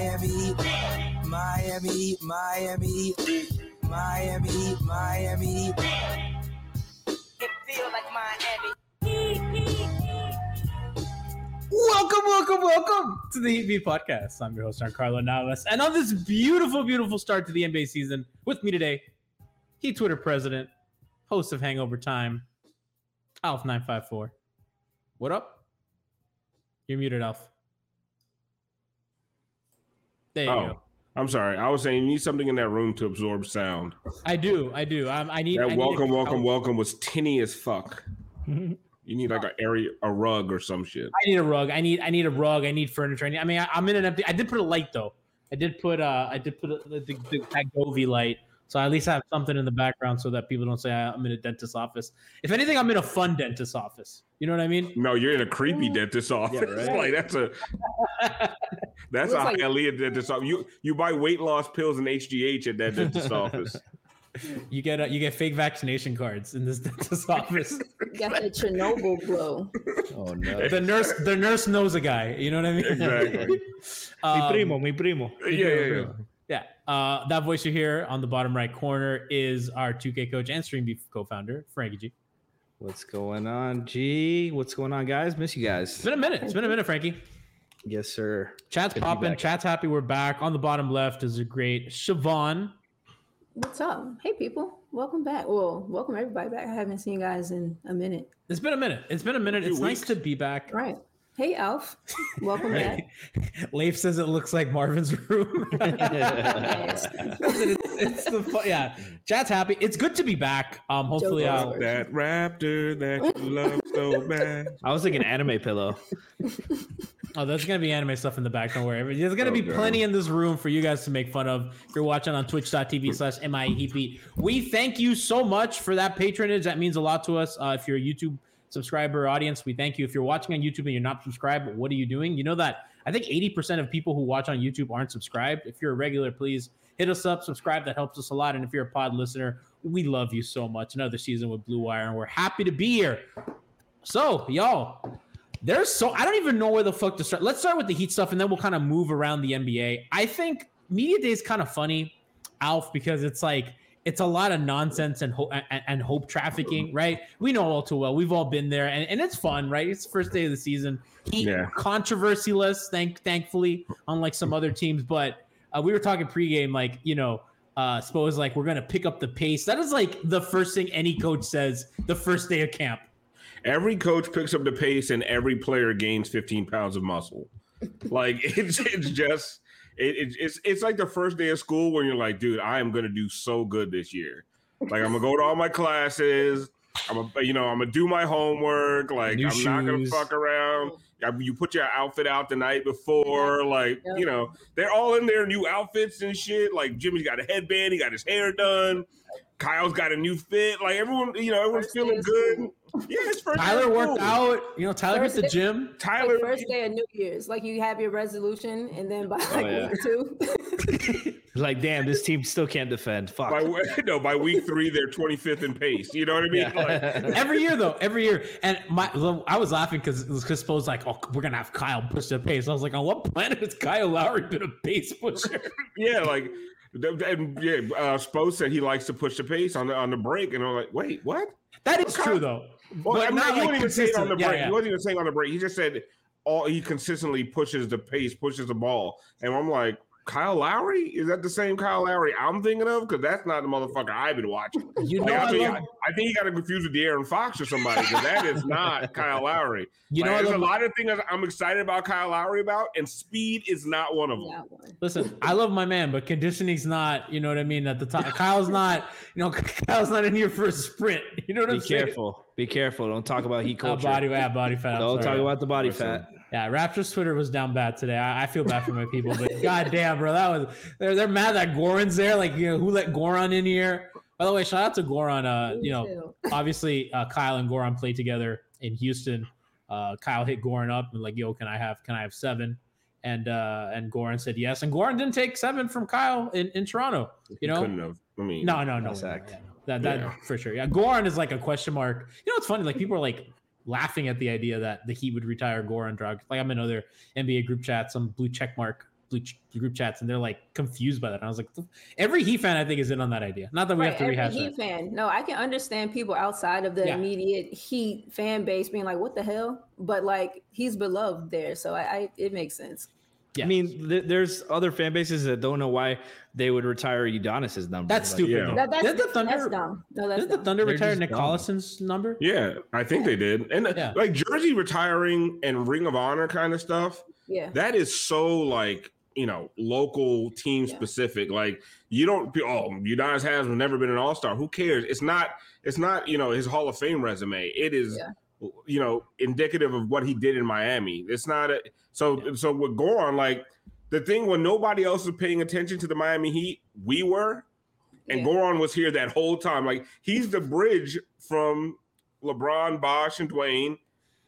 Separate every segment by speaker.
Speaker 1: Miami, Miami, Miami, Miami, Miami, Miami.
Speaker 2: It feel like Miami.
Speaker 3: Welcome, welcome, welcome to the Heat Beat Podcast. I'm your host, Carlo Navas. And on this beautiful, beautiful start to the NBA season, with me today, Heat Twitter president, host of Hangover Time, Alf954. What up? You're muted, Alf. There you
Speaker 4: Oh,
Speaker 3: go.
Speaker 4: I'm sorry. I was saying you need something in that room to absorb sound.
Speaker 3: I do, I do. Um, I need. I
Speaker 4: That
Speaker 3: need
Speaker 4: welcome,
Speaker 3: a-
Speaker 4: welcome, welcome was tinny as fuck. You need like a area, a rug or some shit.
Speaker 3: I need a rug. I need I need a rug. I need furniture. I, need, I mean, I, I'm in an empty. I did put a light though. I did put uh I did put a, the, the, the that Govee light. So I at least have something in the background so that people don't say I'm in a dentist's office. If anything, I'm in a fun dentist's office. You know what I mean?
Speaker 4: No, you're in a creepy dentist office.
Speaker 3: right.
Speaker 4: like that's a that's
Speaker 5: how
Speaker 4: a
Speaker 5: like-
Speaker 4: Hialeah dentist office. You you buy weight loss pills and HGH at that dentist office.
Speaker 3: You get uh, you get fake vaccination cards in this dentist's office.
Speaker 5: Got the Chernobyl glow.
Speaker 6: Oh no.
Speaker 3: the nurse the nurse knows a guy. You know what I mean?
Speaker 4: Exactly.
Speaker 6: mi
Speaker 3: Um,
Speaker 6: primo, mi primo.
Speaker 4: yeah, yeah, yeah.
Speaker 3: Yeah. Uh, that voice you hear on the bottom right corner is our 2K coach and Stream Beef co-founder, Frankie G.
Speaker 6: What's going on, G? What's going on, guys? Miss you guys.
Speaker 3: It's been a minute. It's been a minute, Frankie.
Speaker 6: Yes, sir.
Speaker 3: Chat's
Speaker 6: Good
Speaker 3: popping. Chat's happy. We're back. On the bottom left is a great Siobhan.
Speaker 5: What's up? Hey, people. Welcome back. Well, welcome everybody back. I haven't seen you guys in a minute.
Speaker 3: It's been a minute. It's been a minute.
Speaker 4: Few
Speaker 3: It's nice to be back.
Speaker 5: Right. Hey, Alf. Welcome back.
Speaker 3: Leif says it looks like Marvin's room.
Speaker 5: Yes.
Speaker 3: it's, it's the fu- yeah. Chat's happy. It's good to be back. Um, hopefully,
Speaker 5: Joke
Speaker 3: I'll.
Speaker 4: That raptor that you love so bad.
Speaker 6: I was like an anime pillow.
Speaker 3: Oh, there's gonna be anime stuff in the back. Don't worry. There's gonna
Speaker 4: Oh,
Speaker 3: be
Speaker 4: God.
Speaker 3: plenty in this room for you guys to make fun of. If you're watching on twitch.tv slash MIEP. We thank you so much for that patronage. That means a lot to us. Uh, if you're a YouTube subscriber audience, we thank you. If you're watching on YouTube and you're not subscribed, what are you doing? You know that I think 80% of people who watch on YouTube aren't subscribed. If you're a regular, please hit us up, subscribe. That helps us a lot. And if you're a pod listener, we love you so much. Another season with Blue Wire, and we're happy to be here. So, y'all, there's so I don't even know where the fuck to start. Let's start with the Heat stuff, and then we'll kind of move around the NBA. I think media day is kind of funny, Alf, because it's like it's a lot of nonsense and hope and, and hope trafficking, right? We know all too well. We've all been there, and, and it's fun, right? It's the first day of the season. Heat
Speaker 4: Yeah.
Speaker 3: controversy-less, thank thankfully, unlike some other teams. But uh, we were talking pregame, like you know. Uh, suppose like we're gonna pick up the pace. That is like the first thing any coach says the first day of camp.
Speaker 4: Every coach picks up the pace and every player gains 15 pounds of muscle. Like it's it's just it, it, it's it's like the first day of school when you're like, dude, I am gonna do so good this year. Like I'm gonna go to all my classes. I'm a, you know I'm gonna do my homework. Like
Speaker 6: New
Speaker 4: I'm not gonna fuck around. I- You put your outfit out the night before. Like
Speaker 5: Yep.
Speaker 4: you know they're all in their new outfits and shit. Like Jimmy's got a headband. He got his hair done. Kyle's got a new fit. Like everyone, you know, everyone's
Speaker 5: First
Speaker 4: feeling good.
Speaker 5: school.
Speaker 4: Yeah, his first
Speaker 3: Tyler
Speaker 4: of
Speaker 3: worked
Speaker 4: school.
Speaker 3: out. You know, Tyler hit
Speaker 5: First
Speaker 3: the
Speaker 5: day-
Speaker 3: gym.
Speaker 4: Tyler,
Speaker 5: Like first day of New Year's, like you have your resolution, and then by like
Speaker 6: yeah.
Speaker 5: week two,
Speaker 6: Like, damn, this team still can't defend. Fuck.
Speaker 4: by no, by week three, they're 25th in pace. You know what I mean? Like,
Speaker 3: every year though, every year. And my, I was laughing because because Spo's like, oh, we're gonna have Kyle push the pace. I was like, on what planet has Kyle Lowry been a pace pusher?
Speaker 4: yeah, like, and yeah, uh, Spo said he likes to push the pace on the on the break, and I'm like, wait, what?
Speaker 3: That is
Speaker 4: Okay.
Speaker 3: true though.
Speaker 4: Well,
Speaker 3: But
Speaker 4: I'm
Speaker 3: not
Speaker 4: not, he
Speaker 3: like
Speaker 4: wasn't even saying on the
Speaker 3: consistent. Yeah,
Speaker 4: break.
Speaker 3: yeah.
Speaker 4: He wasn't even saying on the break. He just said all he consistently pushes the pace, pushes the ball, and I'm like, Kyle Lowry is that the same Kyle Lowry I'm thinking of? Because that's not the motherfucker I've been watching.
Speaker 3: You know,
Speaker 4: Like, I,
Speaker 3: I
Speaker 4: think,
Speaker 3: love,
Speaker 4: I, I think he got to confuse with De'Aaron Fox or somebody because that is not Kyle Lowry.
Speaker 3: you know,
Speaker 4: Like,
Speaker 3: I
Speaker 4: there's
Speaker 3: love,
Speaker 4: a lot of things I'm excited about Kyle Lowry about, and speed is not one of them.
Speaker 5: that.
Speaker 3: Listen, I love my man, but conditioning's not. You know what I mean? At the top, Kyle's not. You know, Kyle's not in here for a sprint. You know what
Speaker 6: Be
Speaker 3: I'm saying?
Speaker 6: Be careful. Be careful. Don't talk about heat
Speaker 3: Uh,
Speaker 6: culture.
Speaker 3: body, yeah, body fat. I'm
Speaker 6: Don't
Speaker 3: sorry.
Speaker 6: talk about the body
Speaker 4: Listen.
Speaker 6: fat.
Speaker 3: Yeah, Raptors Twitter was down bad today. I, I feel bad for my people, but goddamn, bro, that was they're they're mad that Goran's there. Like, you know, who let Goran in here? By the way, shout out to Goran. Uh, you know,
Speaker 5: Too.
Speaker 3: obviously uh, Kyle and Goran played together in Houston. Uh, Kyle hit Goran up and like, yo, can I have can I have seven? And uh, and Goran said yes. And Goran didn't take seven from Kyle in, in Toronto. You know,
Speaker 4: couldn't have. I mean,
Speaker 3: no, no, no,
Speaker 6: That's
Speaker 3: no,
Speaker 6: act.
Speaker 3: no. That that
Speaker 4: Yeah.
Speaker 3: for sure. Yeah, Goran is like a question mark. You know, it's funny. Like people are like laughing at the idea that the Heat would retire Gore Goran Dragic. Like I'm in other NBA group chats, some blue check mark blue ch- group chats, and they're like confused by that. And I was like, every Heat fan I think is in on that idea. Not that we
Speaker 5: Right,
Speaker 3: have to
Speaker 5: every
Speaker 3: rehash
Speaker 5: Heat
Speaker 3: that.
Speaker 5: fan. No, I can understand people outside of the
Speaker 3: Yeah.
Speaker 5: immediate Heat fan base being like, "What the hell?" But like, he's beloved there, so I, I it makes sense.
Speaker 3: Yeah.
Speaker 6: I mean, th- there's other fan bases that don't know why they would retire Udonis's number.
Speaker 3: That's
Speaker 6: Like,
Speaker 3: stupid.
Speaker 4: yeah.
Speaker 5: That, that's,
Speaker 3: Did the Thunder?
Speaker 5: that's dumb. No, that's
Speaker 3: Did the
Speaker 5: dumb.
Speaker 3: Thunder
Speaker 6: They're
Speaker 3: retire Nick. Collison's number?
Speaker 4: Yeah, I think they did. And uh,
Speaker 3: Yeah.
Speaker 4: like jersey retiring and Ring of Honor kind of stuff,
Speaker 5: yeah.
Speaker 4: that is so like, you know, local team
Speaker 5: Yeah.
Speaker 4: specific. Like you don't be oh, Udonis has never been an all-star. Who cares? It's not it's not, you know, his Hall of Fame resume. It is
Speaker 5: Yeah.
Speaker 4: you know, indicative of what he did in Miami. It's not a so so with Goran, like the thing when nobody else was paying attention to the Miami Heat, we were. And
Speaker 5: Yeah.
Speaker 4: Goran was here that whole time. Like he's the bridge from LeBron, Bosh, and Dwyane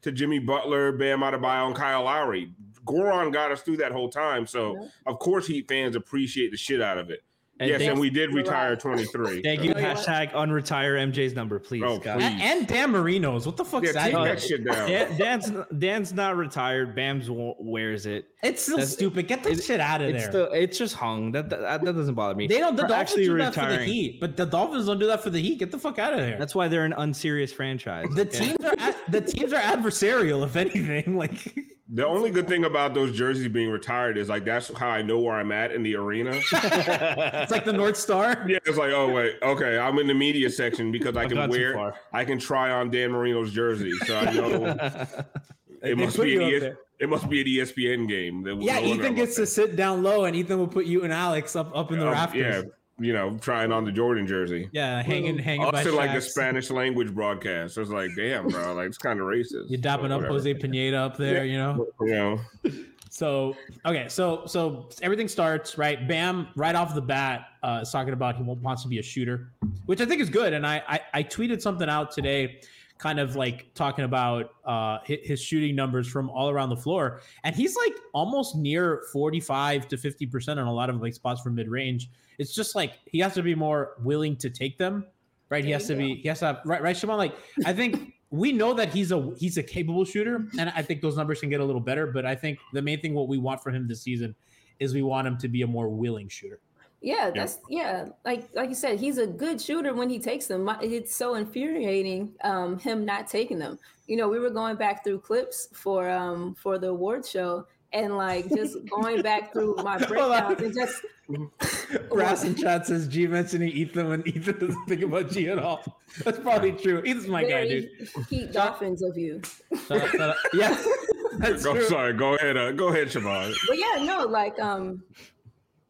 Speaker 4: to Jimmy Butler, Bam Adebayo, and Kyle Lowry. Goran got us through that whole time. So
Speaker 5: Yeah.
Speaker 4: of course Heat fans appreciate the shit out of it.
Speaker 6: And
Speaker 4: yes, and we did retire
Speaker 5: right.
Speaker 4: 23.
Speaker 6: Thank
Speaker 4: So-
Speaker 6: you.
Speaker 5: You know what?
Speaker 6: Hashtag unretire MJ's number, please.
Speaker 4: Oh, please.
Speaker 3: And, and Dan Marino's. What the fuck?
Speaker 4: Yeah,
Speaker 3: that?
Speaker 4: take that shit down.
Speaker 6: Dan, Dan's Dan's not retired. Bam's wears it.
Speaker 3: It's still
Speaker 6: That's-
Speaker 3: stupid. Get that shit out of
Speaker 6: It's
Speaker 3: there.
Speaker 6: still it's just hung. That that, that doesn't bother me.
Speaker 3: they don't. The
Speaker 6: For
Speaker 3: Dolphins
Speaker 6: actually
Speaker 3: do that for the
Speaker 6: retiring.
Speaker 3: Heat, but the Dolphins don't do that for the Heat. Get the fuck out of there.
Speaker 6: That's why they're an unserious franchise.
Speaker 3: the
Speaker 6: Yeah.
Speaker 3: teams are the teams are adversarial, if anything. Like
Speaker 4: The only good thing about those jerseys being retired is like that's how I know where I'm at in the arena.
Speaker 3: it's like the North Star.
Speaker 4: yeah, it's like, oh wait, okay, I'm in the media section because I can wear. I can try on Dan Marino's jersey, so I know it must be an ES- it must be an ESPN game. That
Speaker 3: Yeah,
Speaker 4: no
Speaker 3: Ethan gets to sit down low, and Ethan will put you and Alex up up in the
Speaker 4: Um,
Speaker 3: rafters.
Speaker 4: Yeah, you know, trying on the Jordan jersey.
Speaker 3: Yeah, hanging hanging by
Speaker 4: Also, like the Spanish language broadcast. So it's like, damn, bro, like it's kind of racist.
Speaker 3: You're dapping
Speaker 4: But
Speaker 3: up
Speaker 4: whatever.
Speaker 3: Jose Paneda up there, you know.
Speaker 4: You know,
Speaker 3: So okay, so so everything starts right. Bam, right off the bat, uh, is talking about he wants to be a shooter, which I think is good. And I I, I tweeted something out today, kind of like talking about uh, his, shooting numbers from all around the floor, and he's like almost near forty five to fifty percent on a lot of like spots from mid range. It's just like he has to be more willing to take them, right? He has to
Speaker 5: you
Speaker 3: be he has to have right right Shimon. Like I think we know that he's a he's a capable shooter, and I think those numbers can get a little better. But I think the main thing what we want from him this season is we want him to be a more willing shooter.
Speaker 5: Yeah, that's yeah. Like like you said, he's a good shooter when he takes them. It's so infuriating um, him not taking them. You know, we were going back through clips for um for the award show, and like just going back through my
Speaker 3: Hold on.
Speaker 5: breakdowns and just
Speaker 3: Brass in chat says G mentioning Ethan when Ethan doesn't think about G at all. That's probably true. Ethan's my guy, dude.
Speaker 5: very heat dolphins of you.
Speaker 3: Shut up, shut up. Yeah, that's
Speaker 4: go,
Speaker 3: true.
Speaker 4: sorry, go ahead, uh, go ahead, Siobhan.
Speaker 5: But yeah, no, like um,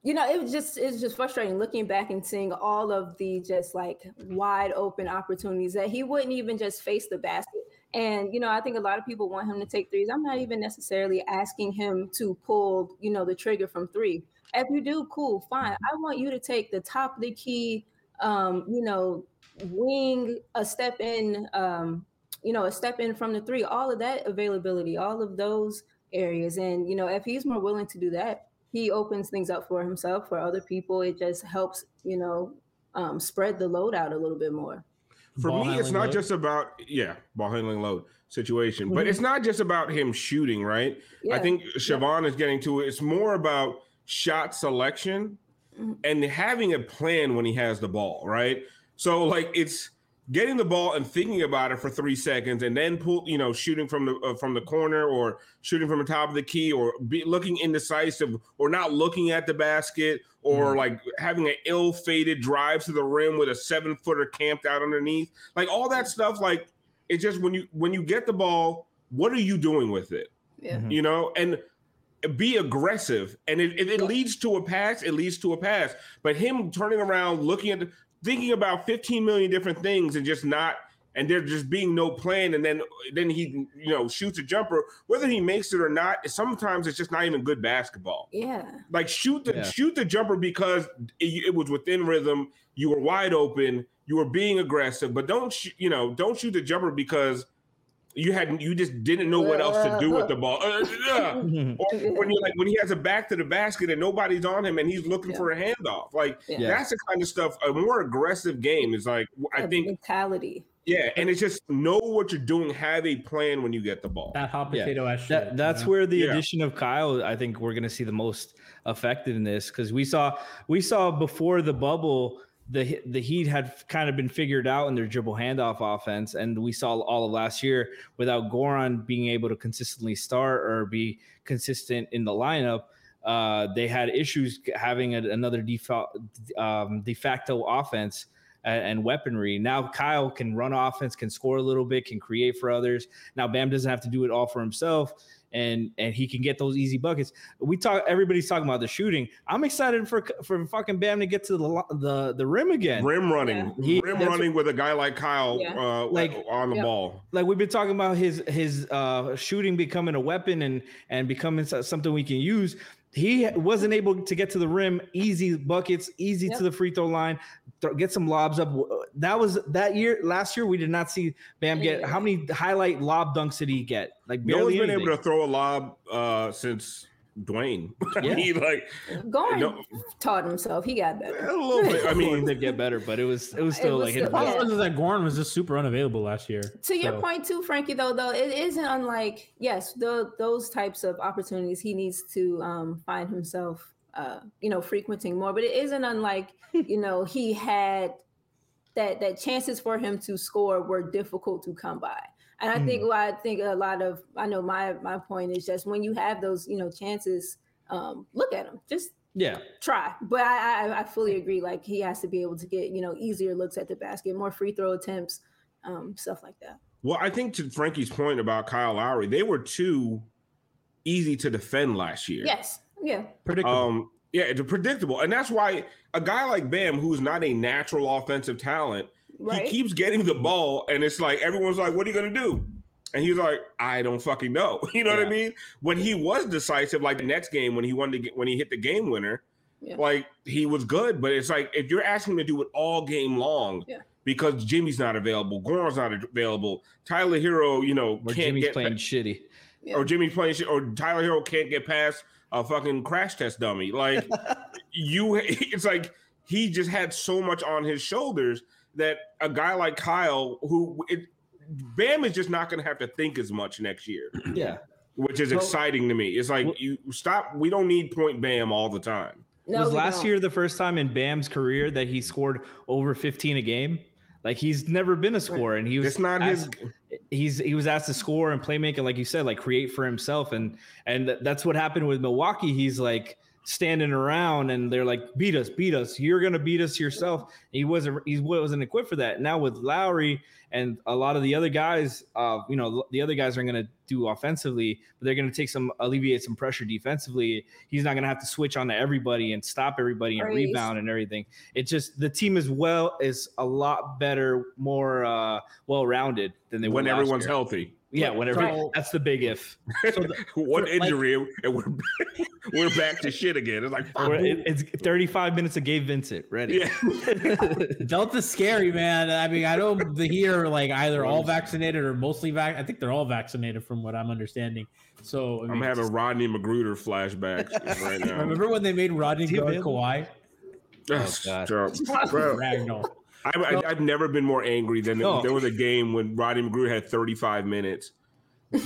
Speaker 5: you know, it was just it's just frustrating looking back and seeing all of the just like wide open opportunities that he wouldn't even just face the basket. And you know, I think a lot of people want him to take threes. I'm not even necessarily asking him to pull, you know, the trigger from three. If you do, cool, fine. I want you to take the top of the key, um, you know, wing a step in um you know, a step in from the three, all of that availability, all of those areas. And, you know, if he's more willing to do that, he opens things up for himself, for other people. It just helps, you know, um, spread the load out a little bit more.
Speaker 4: For
Speaker 3: Ball
Speaker 4: me, it's not
Speaker 3: load.
Speaker 4: just about yeah, ball handling load situation, but
Speaker 5: Mhm.
Speaker 4: it's not just about him shooting, right? I think Siobhan is getting to it. It's more about shot selection
Speaker 5: Mhm.
Speaker 4: and having a plan when he has the ball, right? So like it's getting the ball and thinking about it for three seconds, and then pull, you know, shooting from the uh, from the corner or shooting from the top of the key, or be looking indecisive, or not looking at the basket, or like having an ill fated drive to the rim with a seven footer camped out underneath, like all that stuff. Like it's just when you when you get the ball, what are you doing with it?
Speaker 5: Yeah.
Speaker 6: Mhm.
Speaker 4: you know, and be aggressive. And if, if it leads to a pass, it leads to a pass. But him turning around, looking at, the, thinking about 15 million different things and just not, and there just being no plan, and then then he you know shoots a jumper, whether he makes it or not. Sometimes it's just not even good basketball.
Speaker 5: Yeah.
Speaker 4: Like shoot the
Speaker 6: Yeah.
Speaker 4: shoot the jumper because it, it was within rhythm. You were wide open. You were being aggressive, but don't sh- you know? Don't shoot the jumper because you had you just didn't know what else to do with the ball. Uh, yeah. Or when you like when he has a back to the basket and nobody's on him and he's looking
Speaker 5: Yeah.
Speaker 4: for a handoff. Like
Speaker 5: Yeah.
Speaker 4: that's the kind of stuff. A more aggressive game is like I think
Speaker 5: mentality.
Speaker 4: yeah, and it's just know what you're doing. Have a plan when you get the ball.
Speaker 3: That hot potato ass shit.
Speaker 6: That, that's
Speaker 3: you know?
Speaker 6: where the
Speaker 4: Yeah.
Speaker 6: addition of Kyle, I think we're going to see the most effectiveness because we saw we saw before the bubble the the Heat had kind of been figured out in their dribble handoff offense, and we saw all of last year without Goran being able to consistently start or be consistent in the lineup. Uh, they had issues having a, another default um, de facto offense and, and weaponry. Now Kyle can run offense, can score a little bit, can create for others. Now Bam doesn't have to do it all for himself, and and he can get those easy buckets. We talk. Everybody's talking about the shooting. I'm excited for for fucking Bam to get to the the the rim again.
Speaker 4: Rim running,
Speaker 6: He-
Speaker 4: rim running with a guy like Kyle
Speaker 5: Yeah.
Speaker 4: uh,
Speaker 6: Like-
Speaker 4: on the
Speaker 5: Yep.
Speaker 4: ball.
Speaker 6: Like we've been talking about his his uh, shooting becoming a weapon and and becoming something we can use. He wasn't able to get to the rim, easy buckets, easy
Speaker 5: Yep.
Speaker 6: to the free throw line, th- get some lobs up. That was that year. Last year, we did not see Bam get. How many highlight lob dunks did he get? Like
Speaker 4: No one's
Speaker 6: barely
Speaker 4: been
Speaker 6: anything.
Speaker 4: able to throw a lob uh, since Dwyane. I
Speaker 6: Yeah.
Speaker 4: mean, like
Speaker 5: Goran
Speaker 4: no,
Speaker 5: taught himself. He got
Speaker 4: a
Speaker 5: better.
Speaker 4: little bit. I
Speaker 6: I mean,
Speaker 4: mean,
Speaker 6: did get better, but it was it was still
Speaker 5: was
Speaker 6: like hit
Speaker 5: still-
Speaker 6: or
Speaker 3: The
Speaker 6: miss.
Speaker 3: problem
Speaker 5: Yeah.
Speaker 3: is that Goran was just super unavailable last year.
Speaker 5: To your point too, Frankie, though, though it isn't unlike yes, the, those types of opportunities he needs to um, find himself, uh, you know, frequenting more. But it isn't unlike you know he had that that chances for him to score were difficult to come by. And I think why I think a lot of I know my my point is just when you have those you know chances, um, look at them, just
Speaker 6: Yeah,
Speaker 5: try. But I, I I fully agree. Like he has to be able to get you know easier looks at the basket, more free throw attempts, um, stuff like that.
Speaker 4: well, I think to Frankie's point about Kyle Lowry, they were too easy to defend last year.
Speaker 5: Yes. Yeah.
Speaker 3: Predictable.
Speaker 4: Um, yeah, it's predictable, and that's why a guy like Bam, who's not a natural offensive talent,
Speaker 5: Right.
Speaker 4: he keeps getting the ball, and it's like everyone's like, "What are you gonna do?" And he's like, "I don't fucking know." You know what I mean? When he was decisive, like the next game when he wanted to get when he hit the game winner,
Speaker 5: Yeah.
Speaker 4: like he was good. But it's like if you're asking him to do it all game long,
Speaker 5: Yeah.
Speaker 4: because Jimmy's not available, Goran's not available, Tyler Herro, you know,
Speaker 6: or
Speaker 4: can't
Speaker 6: Jimmy's
Speaker 4: get
Speaker 6: playing shitty.
Speaker 5: Yeah.
Speaker 4: or Jimmy's playing shit, or Tyler Herro can't get past a fucking crash test dummy. Like you, it's like he just had so much on his shoulders that a guy like Kyle, who it, Bam is just not going to have to think as much next year,
Speaker 6: Yeah,
Speaker 4: which is
Speaker 6: Well-
Speaker 4: exciting to me. It's like
Speaker 6: Well-
Speaker 4: you stop. We don't need point Bam all the time.
Speaker 5: No,
Speaker 6: was last
Speaker 5: don't.
Speaker 6: year the first time in Bam's career that he scored over 15 a game? Like he's never been a scorer, and he was
Speaker 4: It's not his.
Speaker 6: he's he was asked to score and playmaking, like you said, like create for himself, and and that's what happened with Milwaukee. He's like standing around, and they're like, "Beat us, beat us. You're gonna beat us yourself." He wasn't he wasn't equipped for that. Now with Lowry and a lot of the other guys, uh, you know, the other guys are gonna do offensively, but they're gonna take some alleviate some pressure defensively. He's not gonna have to switch on to everybody and stop everybody and
Speaker 5: Praise.
Speaker 6: rebound and everything. It just the team is well is a lot better, more uh, well rounded than they were
Speaker 4: when everyone's
Speaker 6: year.
Speaker 4: healthy.
Speaker 6: Yeah, whenever
Speaker 3: So-
Speaker 6: that's the big if.
Speaker 3: So the,
Speaker 4: One
Speaker 3: for, like-
Speaker 4: injury and we're we're back to shit again. It's like fuck.
Speaker 6: It- it's 35 minutes of Gabe Vincent. Ready?
Speaker 4: yeah.
Speaker 3: Delta's scary, man. I mean, I know the here like either all vaccinated or mostly vac. I think they're all vaccinated from what I'm understanding. So I
Speaker 4: I'm
Speaker 3: mean,
Speaker 4: having Rodney McGruder flashbacks right now.
Speaker 3: Remember when they made Rodney
Speaker 6: he
Speaker 3: guard
Speaker 6: available?
Speaker 3: Kawhi?
Speaker 4: That's
Speaker 6: oh,
Speaker 4: God. Bro,
Speaker 3: Ragdoll.
Speaker 4: I, I, I've never been more angry than
Speaker 6: No.
Speaker 4: there was a game when Rodney McGruder had 35 minutes.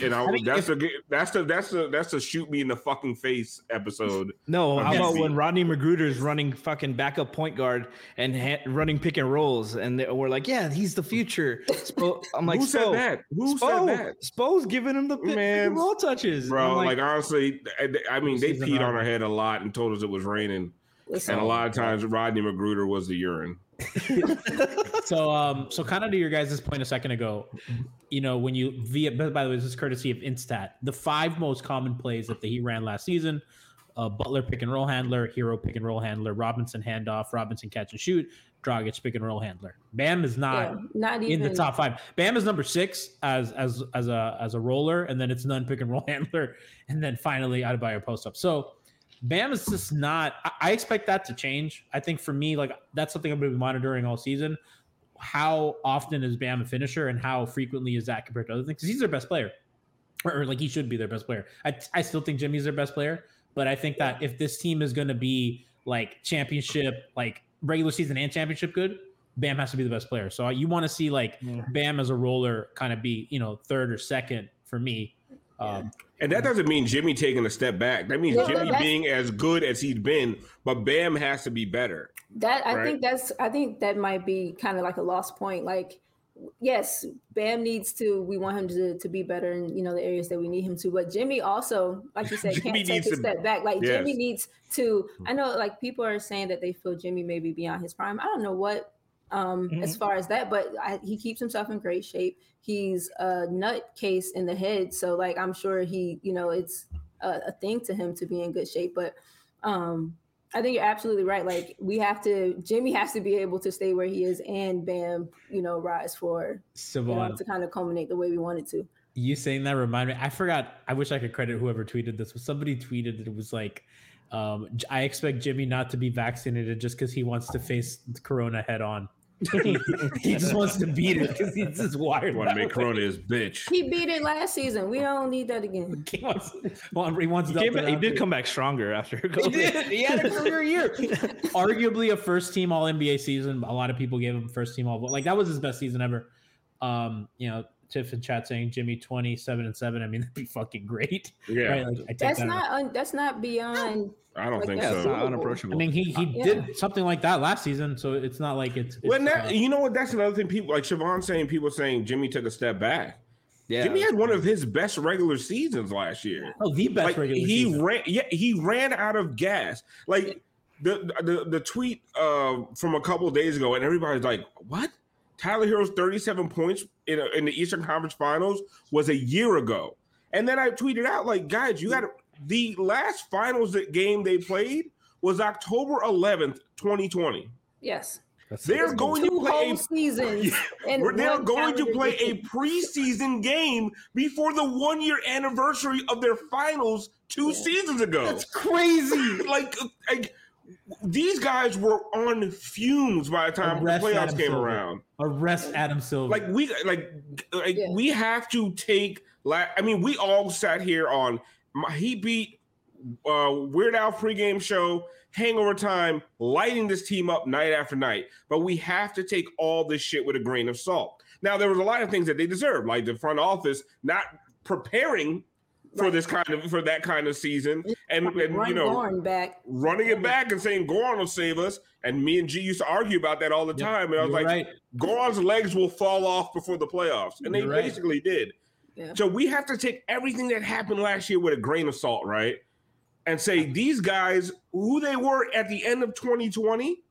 Speaker 4: And I,
Speaker 3: I mean,
Speaker 4: that's a that's the that's the that's a shoot me in the fucking face episode.
Speaker 6: No, how about when Rodney McGruder is running fucking backup point guard and ha- running pick and rolls, and they, we're like, yeah, he's the future. Spo- I'm like,
Speaker 4: Who said
Speaker 6: Spo,
Speaker 4: that? Who
Speaker 6: Spo,
Speaker 4: said that?
Speaker 6: Spo's giving him the pick, pick
Speaker 4: Man,
Speaker 6: and roll touches,
Speaker 4: Bro,
Speaker 6: I'm
Speaker 4: like, honestly, I, I mean, they peed on our head a lot and told us it was raining.
Speaker 5: Listen,
Speaker 4: And a lot of times, Rodney McGruder was the urine.
Speaker 3: So, um, so kind of to your guys' point a second ago, you know, when you via by the way, this is courtesy of Instat. The five most common plays that the Heat ran last season: uh, Butler pick and roll handler, Herro pick and roll handler, Robinson handoff, Robinson catch and shoot, Dragic pick and roll handler. Bam is not
Speaker 5: yeah, not
Speaker 3: in the top five. Bam is number six as as as a as a roller, and then it's none pick and roll handler, and then finally Adebayo post up. So Bam is just not. I, I expect that to change. I think for me, like that's something I'm going to be monitoring all season. How often is Bam a finisher, and how frequently is that compared to other things? Because he's their best player, or, or like he should be their best player. I I still think Jimmy's their best player, but I think that if this team is going to be like championship, like regular season and championship good, Bam has to be the best player. So you want to see like Bam as a roller kind of be, you know, third or second for me. Um,
Speaker 4: And that doesn't mean Jimmy taking a step back. That means
Speaker 5: Yeah,
Speaker 4: Jimmy being as good as he's been, but Bam has to be better.
Speaker 5: that. I
Speaker 4: Right.
Speaker 5: think that's. I think that might be kind of like a lost point. Like, yes, Bam needs to. We want him to to be better in you know the areas that we need him to. But Jimmy also, like you said, can't take a
Speaker 4: to-
Speaker 5: step back. Like
Speaker 4: Yes.
Speaker 5: Jimmy needs to. I know, like people are saying that they feel Jimmy may be beyond his prime. I don't know what um as far as that but I, he keeps himself in great shape he's a nut case in the head so like i'm sure he you know it's a, a thing to him to be in good shape but um i think you're absolutely right like we have to jimmy has to be able to stay where he is and bam you know rise for you know, to kind of culminate the way we wanted to
Speaker 3: you saying that remind me. I forgot. I wish I could credit whoever tweeted this. But somebody tweeted that it was like, um, I expect Jimmy not to be vaccinated just because he wants to face Corona head on. He, he just wants to beat it because he's just wired.
Speaker 4: Want to make
Speaker 3: way.
Speaker 4: Corona his bitch.
Speaker 5: he beat it last season we don't need that again
Speaker 3: He wants. Well, he wants.
Speaker 6: He, came back- he did come back stronger after
Speaker 3: He did. He had a career year. Arguably a first team All NBA season. A lot of people gave him first team All, but like that was his best season ever. Um, you know, Tiff in chat saying Jimmy twenty seven and seven. I mean, that'd be fucking great.
Speaker 4: Yeah,
Speaker 3: Right? Like, I take
Speaker 5: that's
Speaker 3: that
Speaker 5: not un, that's not beyond
Speaker 4: I don't
Speaker 5: like,
Speaker 4: think so.
Speaker 6: not
Speaker 5: I
Speaker 6: unapproachable.
Speaker 3: I mean, he he
Speaker 5: Yeah.
Speaker 3: did something like that last season, so it's not like it's. it's
Speaker 4: Well, now,
Speaker 3: uh,
Speaker 4: you know what? That's another thing. People like Siobhan saying, people saying Jimmy took a step back.
Speaker 6: yeah,
Speaker 4: Jimmy had one of his best regular seasons last year.
Speaker 3: oh, the best
Speaker 4: like
Speaker 3: regular
Speaker 4: he
Speaker 3: season.
Speaker 4: ran yeah he ran out of gas like the the the tweet uh from a couple of days ago and everybody's like what tyler herro's 37 points in, a, in the eastern conference finals was a year ago. And then i tweeted out like guys you got the last finals that game they played was october 11th 2020
Speaker 5: yes.
Speaker 4: They're going to play a
Speaker 5: seasons and
Speaker 4: they're going to play a preseason game before the one year anniversary of their finals two seasons ago.
Speaker 3: That's crazy.
Speaker 4: like, like these guys were on fumes by the time
Speaker 3: Arrest
Speaker 4: the playoffs
Speaker 3: Adam
Speaker 4: came
Speaker 3: Silver.
Speaker 4: around.
Speaker 3: Arrest Adam Silver.
Speaker 4: Like we like like
Speaker 5: Yeah.
Speaker 4: we have to take like I mean we all sat here on my he beat uh Weird Al pregame show hangover time lighting this team up night after night but we have to take all this shit with a grain of salt now there was a lot of things that they deserved like the front office not preparing for
Speaker 5: Right.
Speaker 4: this kind of for that kind of season and, and
Speaker 5: Run
Speaker 4: you know
Speaker 5: Goran back
Speaker 4: running it back and saying Goran will save us. And me and G used to argue about that all the
Speaker 3: Yep,
Speaker 4: time. And I was
Speaker 3: you're
Speaker 4: like,
Speaker 3: right.
Speaker 4: Goran's legs will fall off before the playoffs. And they
Speaker 3: You're right.
Speaker 4: basically did.
Speaker 5: Yeah.
Speaker 4: So we have to take everything that happened last year with a grain of salt, right? And say these guys, who they were at the end of 2020,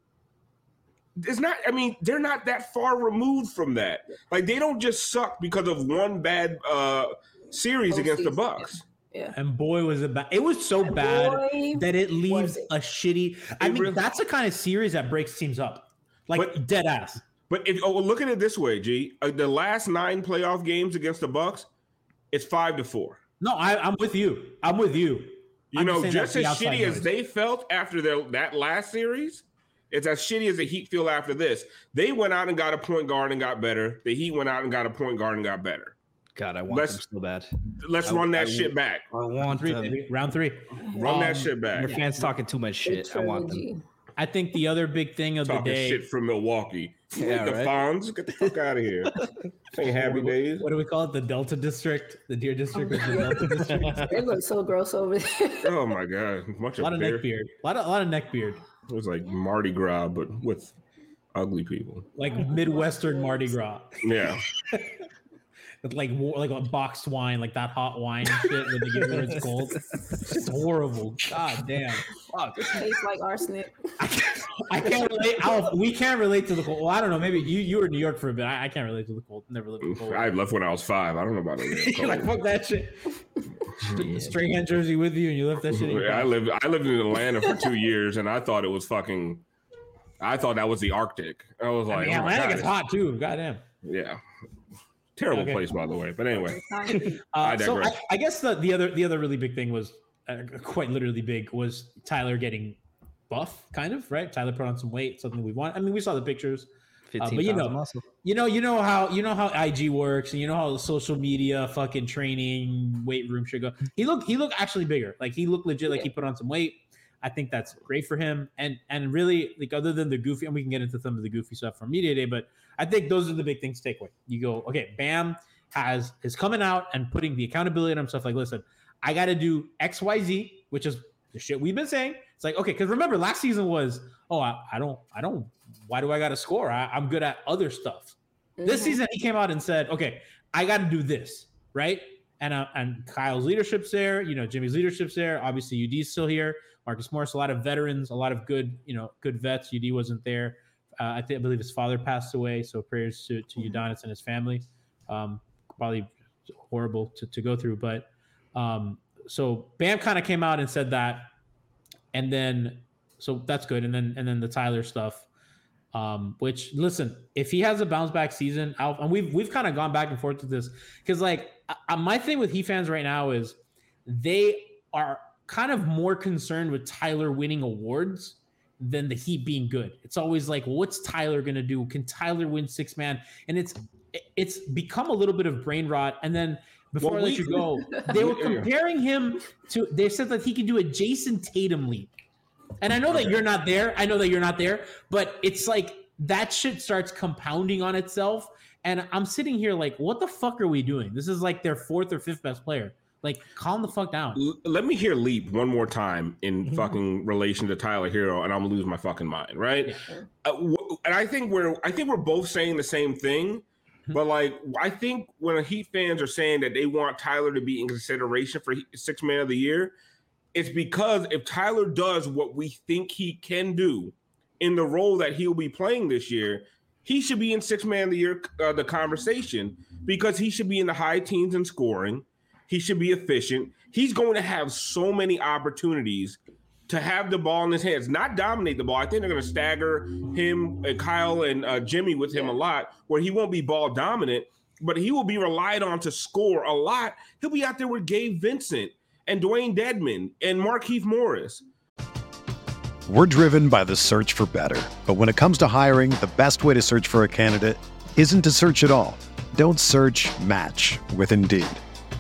Speaker 4: it's not, I mean, they're not that far removed from that. Like they don't just suck because of one bad uh series against the Bucks.
Speaker 5: yeah
Speaker 3: and boy was it bad. It was so
Speaker 5: And
Speaker 3: bad
Speaker 5: boy,
Speaker 3: that it leaves
Speaker 5: it.
Speaker 3: a shitty. I
Speaker 4: It
Speaker 3: mean,
Speaker 4: really-
Speaker 3: that's the kind of series that breaks teams up, like
Speaker 4: But-
Speaker 3: dead ass.
Speaker 4: But if oh, look at it this way, G, uh, the last nine playoff games against the Bucks, it's five to four.
Speaker 3: No, I, I'm with you. I'm with you.
Speaker 4: You
Speaker 3: I'm
Speaker 4: know,
Speaker 3: saying
Speaker 4: just as
Speaker 3: the outside
Speaker 4: shitty as they felt after their that last series, it's as shitty as the Heat feel after this. They went out and got a point guard and got better. The Heat went out and got a point guard and got better.
Speaker 6: God, I want
Speaker 4: Let's-
Speaker 6: them so bad.
Speaker 4: Let's
Speaker 6: I-
Speaker 4: run that
Speaker 6: I-
Speaker 4: shit back.
Speaker 6: I want
Speaker 3: three,
Speaker 6: them.
Speaker 3: round three.
Speaker 4: Run that
Speaker 3: Um,
Speaker 4: shit back.
Speaker 6: Your fans talking too much shit. I want them.
Speaker 3: I think the other big thing of
Speaker 4: Talking
Speaker 3: the day.
Speaker 4: shit from Milwaukee.
Speaker 6: Yeah,
Speaker 4: the
Speaker 6: right.
Speaker 4: Fonz, get the fuck out of here. Ain't happy days.
Speaker 3: What do we call it? The Delta District, the Deer District, of the. Delta District.
Speaker 5: They look so gross over there.
Speaker 4: Oh my god, much
Speaker 3: A lot
Speaker 4: of
Speaker 3: of neck beard. A lot of, a lot of neck beard.
Speaker 4: It was like Mardi Gras, but with ugly people.
Speaker 3: Like Midwestern Mardi Gras.
Speaker 4: Yeah.
Speaker 3: With like like a boxed wine, like that hot wine shit when they get when it's cold. It's just horrible. God damn. Fuck.
Speaker 5: Tastes like arsenic.
Speaker 3: I can't, I can't relate. I'll, we can't relate to the cold. Well, I don't know. Maybe you you were in New York for a bit. I, I can't relate to the cold. Never lived in the cold.
Speaker 4: I left when I was five. I don't know about it.
Speaker 3: You're like fuck that shit. Mm. String hand jersey with you, and you left that shit. In your
Speaker 4: I lived I lived in Atlanta for two years and I thought it was fucking I thought that was the Arctic. I was
Speaker 3: I
Speaker 4: like,
Speaker 3: mean,
Speaker 4: oh
Speaker 3: Atlantic
Speaker 4: God.
Speaker 3: is hot too. Goddamn.
Speaker 4: Yeah. Terrible
Speaker 3: Okay.
Speaker 4: place, by the way. But anyway.
Speaker 3: Uh,
Speaker 4: I
Speaker 3: so I. I guess the, the other the other really big thing was uh, quite literally big was Tyler getting buff, kind of right. Tyler put on some weight, something we want. I mean, we saw the pictures.
Speaker 6: 15
Speaker 3: but you know-
Speaker 6: muscle.
Speaker 3: You know, you know how you know how IG works, and you know how social media, fucking training, weight room should go. He looked he looked actually bigger. Like he looked legit. Like he put on some weight. I think that's great for him. And and really, like other than the goofy, and we can get into some of the goofy stuff from media day, but I think those are the big things to take away. You go, okay, Bam has is coming out and putting the accountability on himself. Like, listen, I got to do X, Y, Z, which is the shit we've been saying. It's like, okay, because remember last season was, oh, I, I don't, I don't. Why do I got to score? I, I'm good at other stuff. This
Speaker 5: Mhm.
Speaker 3: season, he came out and said, okay, I got to do this, right? And uh, and Kyle's leadership's there. You know, Jimmy's leadership's there. Obviously, UD's still here. Marcus Morris, a lot of veterans, a lot of good, you know, good vets. UD wasn't there. Uh, I think I believe his father passed away, so prayers to to Udonis and his family. Um, probably horrible to, to go through, but um, so Bam kind of came out and said that, and then so that's good, and then and then the Tyler stuff. Um, which listen, if he has a bounce back season, I'll, and we've we've kind of gone back and forth with this because like I, my thing with Heat fans right now is they are kind of more concerned with Tyler winning awards than the Heat being good. It's always like, well, what's Tyler gonna do? Can Tyler win six man? And it's it's become a little bit of brain rot. And then before
Speaker 4: Well,
Speaker 3: I let you go, they were comparing him to. They said that he could do a Jayson Tatum leap. And I know that you're not there. I know that you're not there, but it's like that shit starts compounding on itself. And I'm sitting here like, what the fuck are we doing? This is like their fourth or fifth best player. Like, calm the fuck down.
Speaker 4: L- let me hear leap one more time in
Speaker 3: Mhm.
Speaker 4: fucking relation to Tyler Herro, and I'm gonna lose my fucking mind, right?
Speaker 3: Yeah.
Speaker 4: Uh, w- and I think we're I think we're both saying the same thing,
Speaker 3: Mhm.
Speaker 4: but like I think when Heat fans are saying that they want Tyler to be in consideration for Heat- six man of the year, it's because if Tyler does what we think he can do in the role that he'll be playing this year, he should be in six man of the year uh, the conversation because he should be in the high teens in scoring. He should be efficient. He's going to have so many opportunities to have the ball in his hands, not dominate the ball. I think they're going to stagger him, and Kyle, and uh, Jimmy with him a lot, where he won't be ball dominant, but he will be relied on to score a lot. He'll be out there with Gabe Vincent and Dewayne Dedmon and Markieff Morris.
Speaker 7: We're driven by the search for better. But when it comes to hiring, the best way to search for a candidate isn't to search at all. Don't search match with Indeed.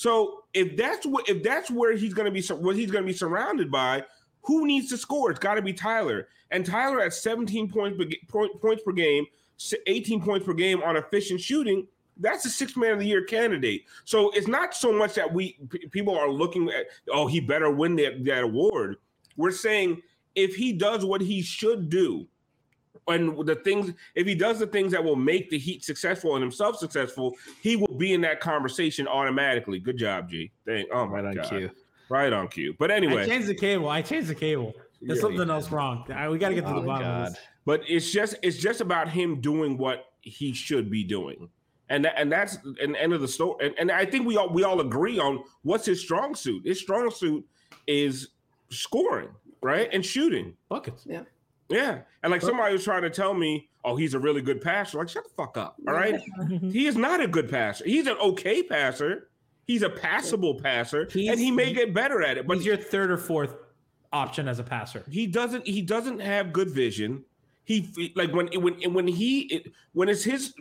Speaker 4: So if that's what if that's where he's going to be what he's going to be surrounded by, who needs to score? It's got to be Tyler. And Tyler at 17 points per, point- points per game, 18 points per game on efficient shooting. That's a six man of the year candidate. So it's not so much that we p- people are looking at oh he better win that, that award. We're saying if he does what he should do, and the things if he does the things that will make the Heat successful and himself successful, he will be in that conversation automatically. Good job, G. Thank. Oh my
Speaker 6: Right on
Speaker 4: god.
Speaker 6: cue.
Speaker 4: Right on cue. But
Speaker 3: I
Speaker 4: anyway,
Speaker 3: changed the cable. I changed the cable. There's
Speaker 4: Yeah,
Speaker 3: something
Speaker 4: yeah.
Speaker 3: else wrong. We got to get to the
Speaker 6: Oh,
Speaker 3: bottom of
Speaker 6: God.
Speaker 3: this.
Speaker 4: but it's just it's just about him doing what he should be doing. And that, and that's an end of the story. And, and I think we all we all agree on what's his strong suit. His strong suit is scoring, right? And shooting.
Speaker 3: Buckets.
Speaker 5: Yeah.
Speaker 4: Yeah. And like somebody was trying to tell me, oh, he's a really good passer. Like, shut the fuck up. All right. Mm-hmm. he is not a good passer. He's an okay passer. He's a passable passer.
Speaker 3: He's-
Speaker 4: and he may get better at it. But
Speaker 3: He's your third or fourth option as a passer.
Speaker 4: he doesn't he doesn't have good vision he like when when when he when it's his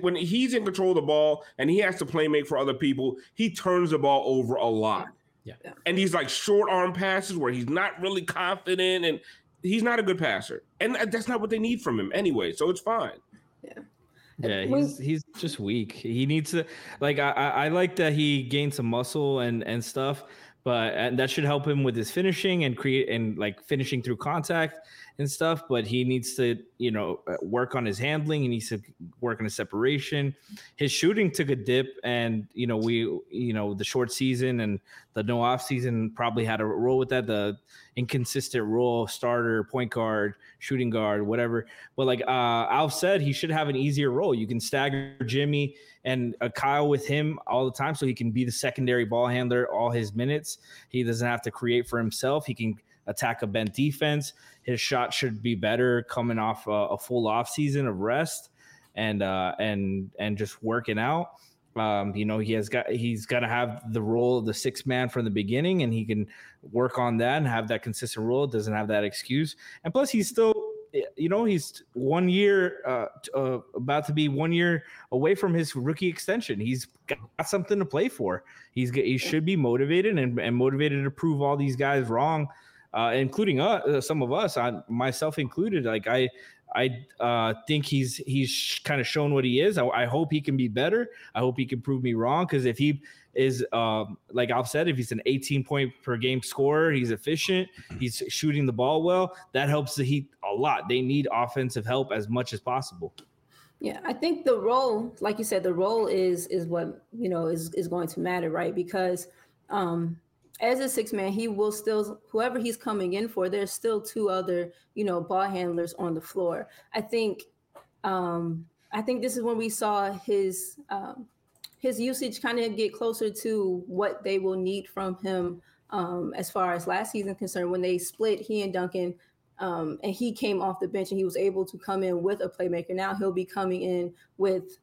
Speaker 4: when he's in control of the ball and he has to play make for other people he turns the ball over a lot
Speaker 3: Yeah.
Speaker 5: Yeah.
Speaker 4: and he's like short arm passes where he's not really confident and he's not a good passer and that's not what they need from him anyway so it's fine
Speaker 6: Yeah,
Speaker 5: When-
Speaker 6: he's he's just weak. He needs to like I, I I like that he gained some muscle and and stuff, but and that should help him with his finishing and create and like finishing through contact and stuff. But he needs to you know uh, work on his handling. He needs to work on his separation. His shooting took a dip, and you know we you know the short season and the no off season probably had a role with that. The inconsistent role starter, point guard, shooting guard, whatever. But like uh, Alf said, he should have an easier role. You can stagger Jimmy and uh, Kyle with him all the time, so he can be the secondary ball handler all his minutes. He doesn't have to create for himself. He can attack a bent defense. His shot should be better coming off a, a full off season of rest and uh, and and just working out. Um, you know, he has got he's got to have the role of the six man from the beginning, and he can work on that and have that consistent role. Doesn't have that excuse, and plus he's still, you know, he's one year uh, uh, about to be one year away from his rookie extension. He's got something to play for. He's he should be motivated and, and motivated to prove all these guys wrong, uh, including us, uh, some of us, I, myself included. Like I. I uh, think he's he's kind of shown what he is. I, I hope he can be better. I hope he can prove me wrong because if he is um, like I've said, if he's an 18 point per game scorer, he's efficient, he's shooting the ball well. That helps the Heat a lot. They need offensive help as much as possible.
Speaker 5: Yeah, I think the role, like you said, the role is is what you know is is going to matter, right? Because um as a six man, he will still whoever he's coming in for, there's still two other, you know, ball handlers on the floor. I think um I think this is when we saw his um his usage kind of get closer to what they will need from him um as far as last season concerned when they split he and Duncan um, and he came off the bench and he was able to come in with a playmaker. Now he'll be coming in with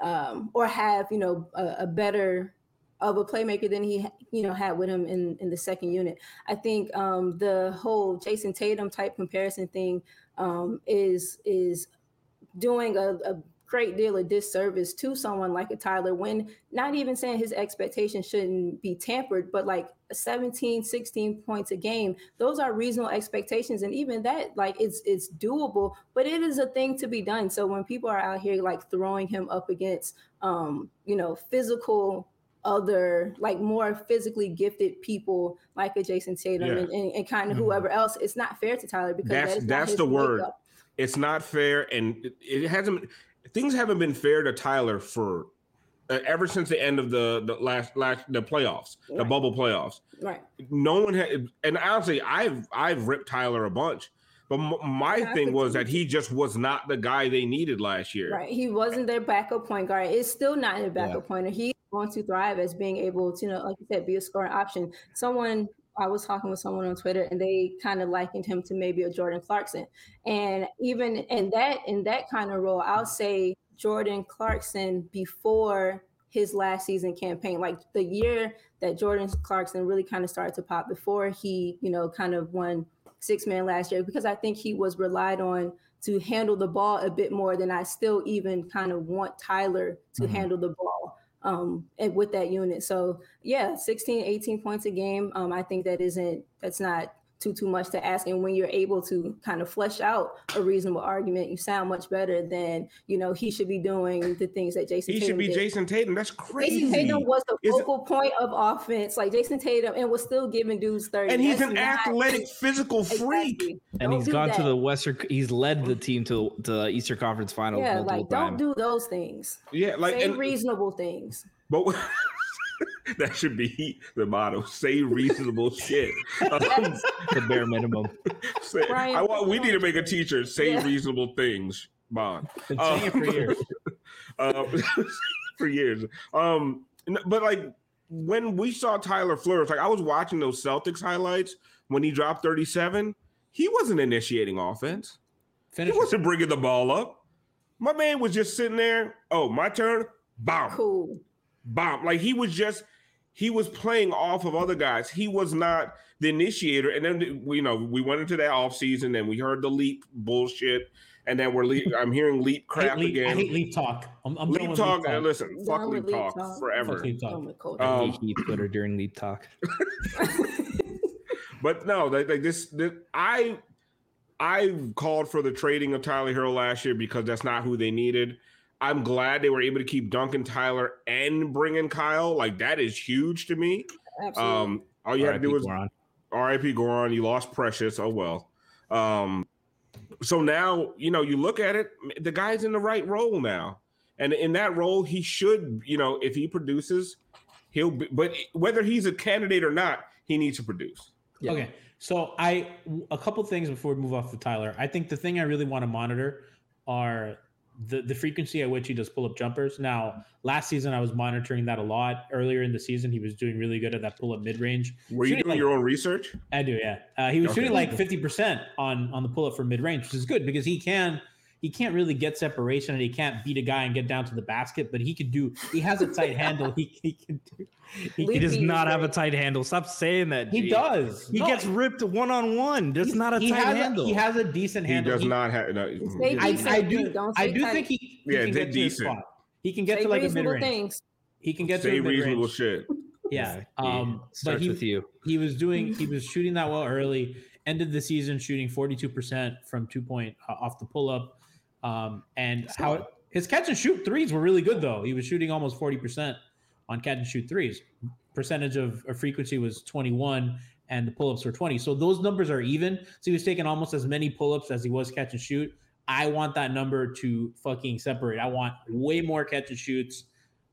Speaker 5: um, or have you know a, a better of a playmaker than he you know had with him in in the second unit. I think um, the whole Jayson Tatum type comparison thing um, is is doing a, a great deal of disservice to someone like a Tyler when not even saying his expectations shouldn't be tampered, but like 17, 16 points a game, those are reasonable expectations. And even that, like it's it's doable, but it is a thing to be done. So when people are out here like throwing him up against um, you know, physical other like more physically gifted people like a Jayson Tatum
Speaker 4: Yeah.
Speaker 5: and, and, and kind of
Speaker 3: Mhm.
Speaker 5: whoever else, it's not fair to Tyler because
Speaker 4: That's-
Speaker 5: that
Speaker 4: that's the word. it's not fair and it, it hasn't things haven't been fair to Tyler for uh, ever since the end of the the last last the playoffs, the bubble playoffs.
Speaker 5: Right.
Speaker 4: No one had and honestly I've I've ripped Tyler a bunch. But my
Speaker 5: Yeah,
Speaker 4: thing was that he just was not the guy they needed last year.
Speaker 5: Right. He wasn't their backup point guard. It's still not their backup pointer. He going to thrive as being able to, you know, like you said, be a scoring option. Someone I was talking with someone on Twitter and they kind of likened him to maybe a Jordan Clarkson. And even in that in that kind of role, I'll say Jordan Clarkson before his last season campaign, like the year that Jordan Clarkson really kind of started to pop before he, you know, kind of won six man last year, because I think he was relied on to handle the ball a bit more than I still even kind of want Tyler to
Speaker 6: Mhm.
Speaker 5: handle the ball um with that unit. So yeah, 16, 18 points a game. Um, I think that isn't that's not too too much to ask. And when you're able to kind of flesh out a reasonable argument, you sound much better than you know he should be doing the things that Jayson.
Speaker 4: He
Speaker 5: Tatum
Speaker 4: should be
Speaker 5: did.
Speaker 4: Jayson Tatum. That's crazy.
Speaker 5: Jayson Tatum was the
Speaker 4: Is it-
Speaker 5: focal point of offense, like Jayson Tatum, and was still giving dudes thirty.
Speaker 4: and he's
Speaker 5: That's
Speaker 4: an
Speaker 5: not-
Speaker 4: athletic, physical freak.
Speaker 5: Exactly.
Speaker 6: And
Speaker 5: he's
Speaker 6: he's
Speaker 5: do
Speaker 6: gone to the Western. He's led the team to to the Eastern Conference Finals
Speaker 5: Yeah,
Speaker 6: multiple
Speaker 5: like don't
Speaker 6: times.
Speaker 5: do those things.
Speaker 4: Yeah, like
Speaker 5: Say
Speaker 4: and,
Speaker 5: reasonable things.
Speaker 4: but that should be the motto: say reasonable shit. Um,
Speaker 6: the bare minimum.
Speaker 4: say-
Speaker 5: Brian,
Speaker 4: I want. We need to make a T-shirt: say
Speaker 5: Yeah.
Speaker 4: reasonable things. Bond.
Speaker 3: Been saying it for years.
Speaker 4: um, for years. Um, but like when we saw Tyler flourish, like I was watching those Celtics highlights when he dropped 37, he wasn't initiating offense.
Speaker 3: Finish.
Speaker 4: He wasn't bringing the ball up. My man was just sitting there. Oh, my turn. Bomb.
Speaker 5: Cool.
Speaker 4: Bomb. Like he was just he was playing off of other guys. He was not the initiator. And then you know we went into that offseason and we heard the leap bullshit. And then we're le- I'm hearing leap
Speaker 3: I hate
Speaker 4: crap
Speaker 3: leap, I
Speaker 4: again.
Speaker 3: hate leap talk. I'm, I'm
Speaker 4: Leap talk.
Speaker 3: Leap talk.
Speaker 4: listen, fuck
Speaker 5: Done with
Speaker 4: leap
Speaker 5: leap
Speaker 4: talk,
Speaker 5: talk.
Speaker 4: forever.
Speaker 3: Fuck leap talk.
Speaker 5: My God.
Speaker 6: I
Speaker 4: Um,
Speaker 6: hate Heat Twitter during leap talk.
Speaker 4: But no, like, like this, this, I, I called for the trading of Tyler Herro last year because that's not who they needed. I'm glad they were able to keep Duncan Tyler and bring in Kyle. Like that is huge to me.
Speaker 5: Absolutely.
Speaker 4: Um, all you had to do was
Speaker 6: Goran.
Speaker 4: R.I.P. Goran. You lost Precious. Oh well. Um, so now you know you look at it. The guy's in the right role now, and in that role, he should. You know, if he produces, he'll. Be, but whether he's a candidate or not, he needs to produce.
Speaker 6: Yeah.
Speaker 3: Okay. So I a couple things before we move off of Tyler. I think the thing I really want to monitor are the the frequency at which he does pull up jumpers. Now, last season I was monitoring that a lot. Earlier in the season, he was doing really good at that pull up mid range.
Speaker 4: Were you doing
Speaker 3: like-
Speaker 4: your own research?
Speaker 3: I do, yeah. Uh, he was
Speaker 4: Okay.
Speaker 3: shooting like fifty percent on on the pull up for mid range, which is good because he can he can't really get separation and he can't beat a guy and get down to the basket, but he could do. He has a tight handle. He he can do. He,
Speaker 6: He does not
Speaker 5: is
Speaker 6: have a tight handle. Stop saying that.
Speaker 3: he does.
Speaker 6: He
Speaker 3: No,
Speaker 6: gets ripped one on one. That's
Speaker 3: he's-
Speaker 6: not a
Speaker 3: he
Speaker 6: tight
Speaker 3: has
Speaker 6: handle.
Speaker 3: he has a decent handle.
Speaker 4: He does
Speaker 3: He-
Speaker 4: not have. No,
Speaker 3: I,
Speaker 5: decent,
Speaker 3: I do.
Speaker 5: don't
Speaker 3: I do
Speaker 5: tight.
Speaker 3: think he, he
Speaker 4: Yeah,
Speaker 3: can
Speaker 4: they're
Speaker 3: get to his
Speaker 4: decent.
Speaker 3: spot. He can get
Speaker 5: Say
Speaker 3: to like a mid
Speaker 5: reasonable
Speaker 3: range. He can get
Speaker 4: say
Speaker 3: to a mid
Speaker 4: reasonable
Speaker 3: range.
Speaker 4: shit.
Speaker 3: Yeah.
Speaker 6: G.
Speaker 3: Um, but he
Speaker 6: with you.
Speaker 3: he was doing he was shooting that well early. Ended the season shooting forty two percent from two point uh, off the pull up. Um, and how his catch and shoot threes were really good though. He was shooting almost forty percent on catch and shoot threes. Percentage of, of frequency was twenty one, and the pull ups were twenty. So those numbers are even. So he was taking almost as many pull ups as he was catch and shoot. I want that number to fucking separate. I want way more catch and shoots,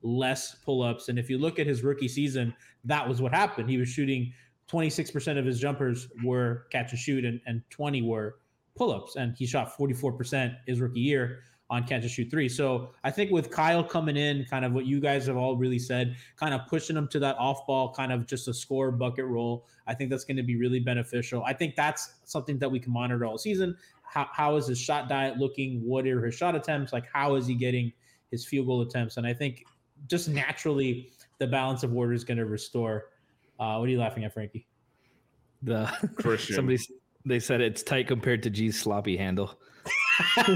Speaker 3: less pull ups. And if you look at his rookie season, that was what happened. He was shooting 26% of his jumpers were catch and shoot, and, and 20 were pull ups. And he shot 44% his rookie year on catch and shoot three. So I think with Kyle coming in, kind of what you guys have all really said, kind of pushing him to that off ball, kind of just a score bucket role, I think that's going to be really beneficial. I think that's something that we can monitor all season. How, how is his shot diet looking? What are his shot attempts? Like, how is he getting his field goal attempts? And I think just naturally, the balance of order is going to restore. Uh, what are you laughing at, Frankie?
Speaker 6: The
Speaker 4: Christian.
Speaker 6: somebody they said it's tight compared to G's sloppy handle.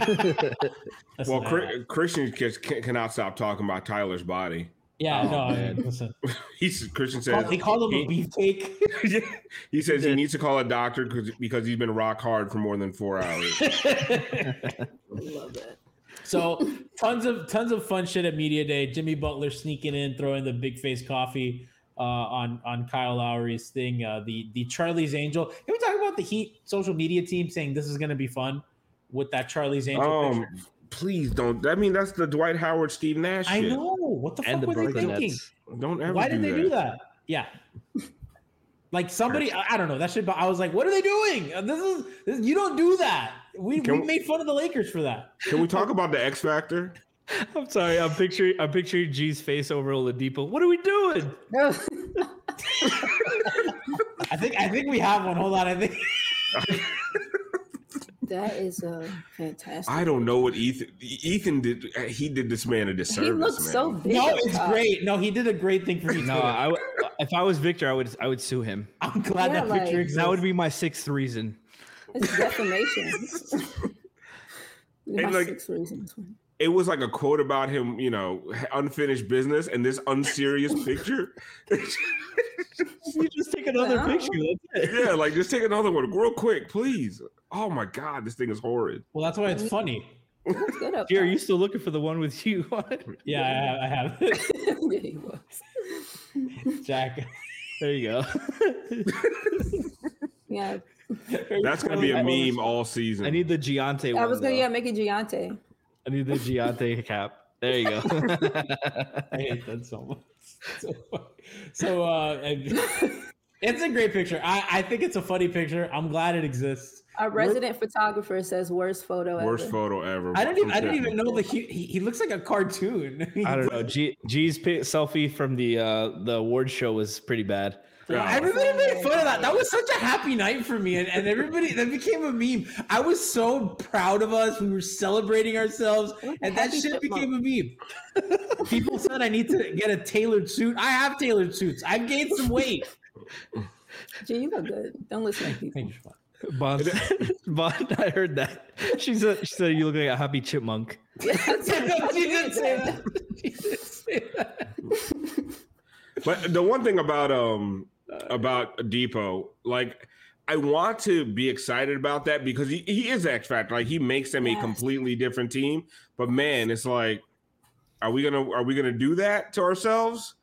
Speaker 4: Well,
Speaker 3: not-
Speaker 4: Christian just can, cannot stop talking about Tyler's body.
Speaker 3: yeah,
Speaker 6: Oh,
Speaker 3: no, I
Speaker 6: man.
Speaker 3: listen.
Speaker 4: He's Christian says
Speaker 3: He called him a
Speaker 4: he-
Speaker 3: beefcake.
Speaker 4: he says he needs to call a doctor because because he's been rock hard for more than four hours.
Speaker 5: Love that.
Speaker 3: So tons of tons of fun shit at media day. Jimmy Butler sneaking in, throwing the Bigface coffee uh, on on Kyle Lowry's thing. Uh, the the Charlie's Angel. Can we talk about the Heat social media team saying this is going to be fun with that Charlie's Angel
Speaker 4: Um,
Speaker 3: picture?
Speaker 4: please don't. I mean, that's the Dwight Howard, Steve Nash.
Speaker 3: I know what the
Speaker 6: and
Speaker 3: fuck
Speaker 6: the
Speaker 3: were they
Speaker 6: Brooklyn
Speaker 3: thinking?
Speaker 6: Nets.
Speaker 4: Don't ever.
Speaker 3: Why
Speaker 4: do
Speaker 3: did they
Speaker 4: that.
Speaker 3: do that? Yeah. Like somebody, I I don't know. That should. But I was like, "What are they doing? Uh, This is, this, you don't do that." We, we
Speaker 4: we-
Speaker 3: made fun of the Lakers for that.
Speaker 4: Can we talk about the X Factor?
Speaker 6: I'm sorry. I'm picturing I'm picturing G's face over Oladipo. What are we doing?
Speaker 3: I think I think we have one. Hold on. I think
Speaker 5: that is a fantastic.
Speaker 4: I don't know what Ethan Ethan did. He did this man a disservice.
Speaker 5: He looks
Speaker 4: man.
Speaker 5: so big.
Speaker 3: no, it's
Speaker 5: top.
Speaker 3: great. No, he did a great thing for me.
Speaker 6: No,
Speaker 3: too.
Speaker 6: I w- if I was Victor, I would I would sue him.
Speaker 3: I'm glad
Speaker 5: Yeah,
Speaker 3: that
Speaker 5: like-
Speaker 3: picture exists.
Speaker 6: That would be my sixth reason.
Speaker 5: It's defamation. My
Speaker 4: like-
Speaker 5: six reasons.
Speaker 4: It was like a quote about him, you know, unfinished business, and this unserious picture.
Speaker 6: You just take another
Speaker 5: Wow.
Speaker 6: picture.
Speaker 4: Yeah, like just take another one real quick, please. Oh my god, this thing is horrid.
Speaker 3: well, that's why it's funny.
Speaker 5: Looks good
Speaker 6: Here, are you still looking for the one with you on it?
Speaker 3: Yeah, I have. I have.
Speaker 5: yeah, he was.
Speaker 3: Jack.
Speaker 6: There you go.
Speaker 5: Yeah,
Speaker 4: That's gonna be a meme all season.
Speaker 6: I need the Giante one.
Speaker 5: I was gonna
Speaker 6: though.
Speaker 5: yeah make it Giante.
Speaker 6: I need the Giante cap. There you go.
Speaker 3: I hate that so much. So, so uh, and- it's a great picture. I, I think it's a funny picture. I'm glad it exists.
Speaker 5: Our resident photographer says worst photo ever.
Speaker 4: Worst
Speaker 5: ever.
Speaker 4: photo ever.
Speaker 3: I didn't even I didn't even know that he, he he looks like a cartoon.
Speaker 6: I don't know. G, G's selfie from the uh, the award show was pretty bad.
Speaker 3: Everybody made fun of that. That was such a happy night for me, and, and everybody that became a meme. I was so proud of us. We were celebrating ourselves, and that
Speaker 5: Happy
Speaker 3: shit became a meme. People said I need to get a tailored suit. I have tailored suits. I've gained some weight.
Speaker 5: Gee, you look good. Don't listen to people.
Speaker 3: Thank you.
Speaker 6: Bond, Bond, I heard that. She said she said you look like a happy chipmunk.
Speaker 3: she didn't say that. She didn't say that.
Speaker 4: But the one thing about um about Dipo, like I want to be excited about that because he, he is X Factor. Like he makes them a completely different team. But man, it's like, are we gonna are we gonna do that to ourselves?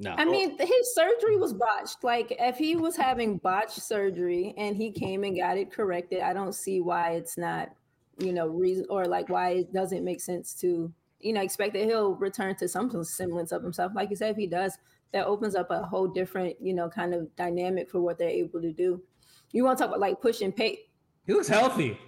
Speaker 6: No.
Speaker 5: I mean, his surgery was botched. Like, if he was having botched surgery and he came and got it corrected, I don't see why it's not, you know, reason or like why it doesn't make sense to, you know, expect that he'll return to some semblance of himself. Like you said, if he does, that opens up a whole different, you know, kind of dynamic for what they're able to do. You want to talk about like pushing pay?
Speaker 3: He looks healthy.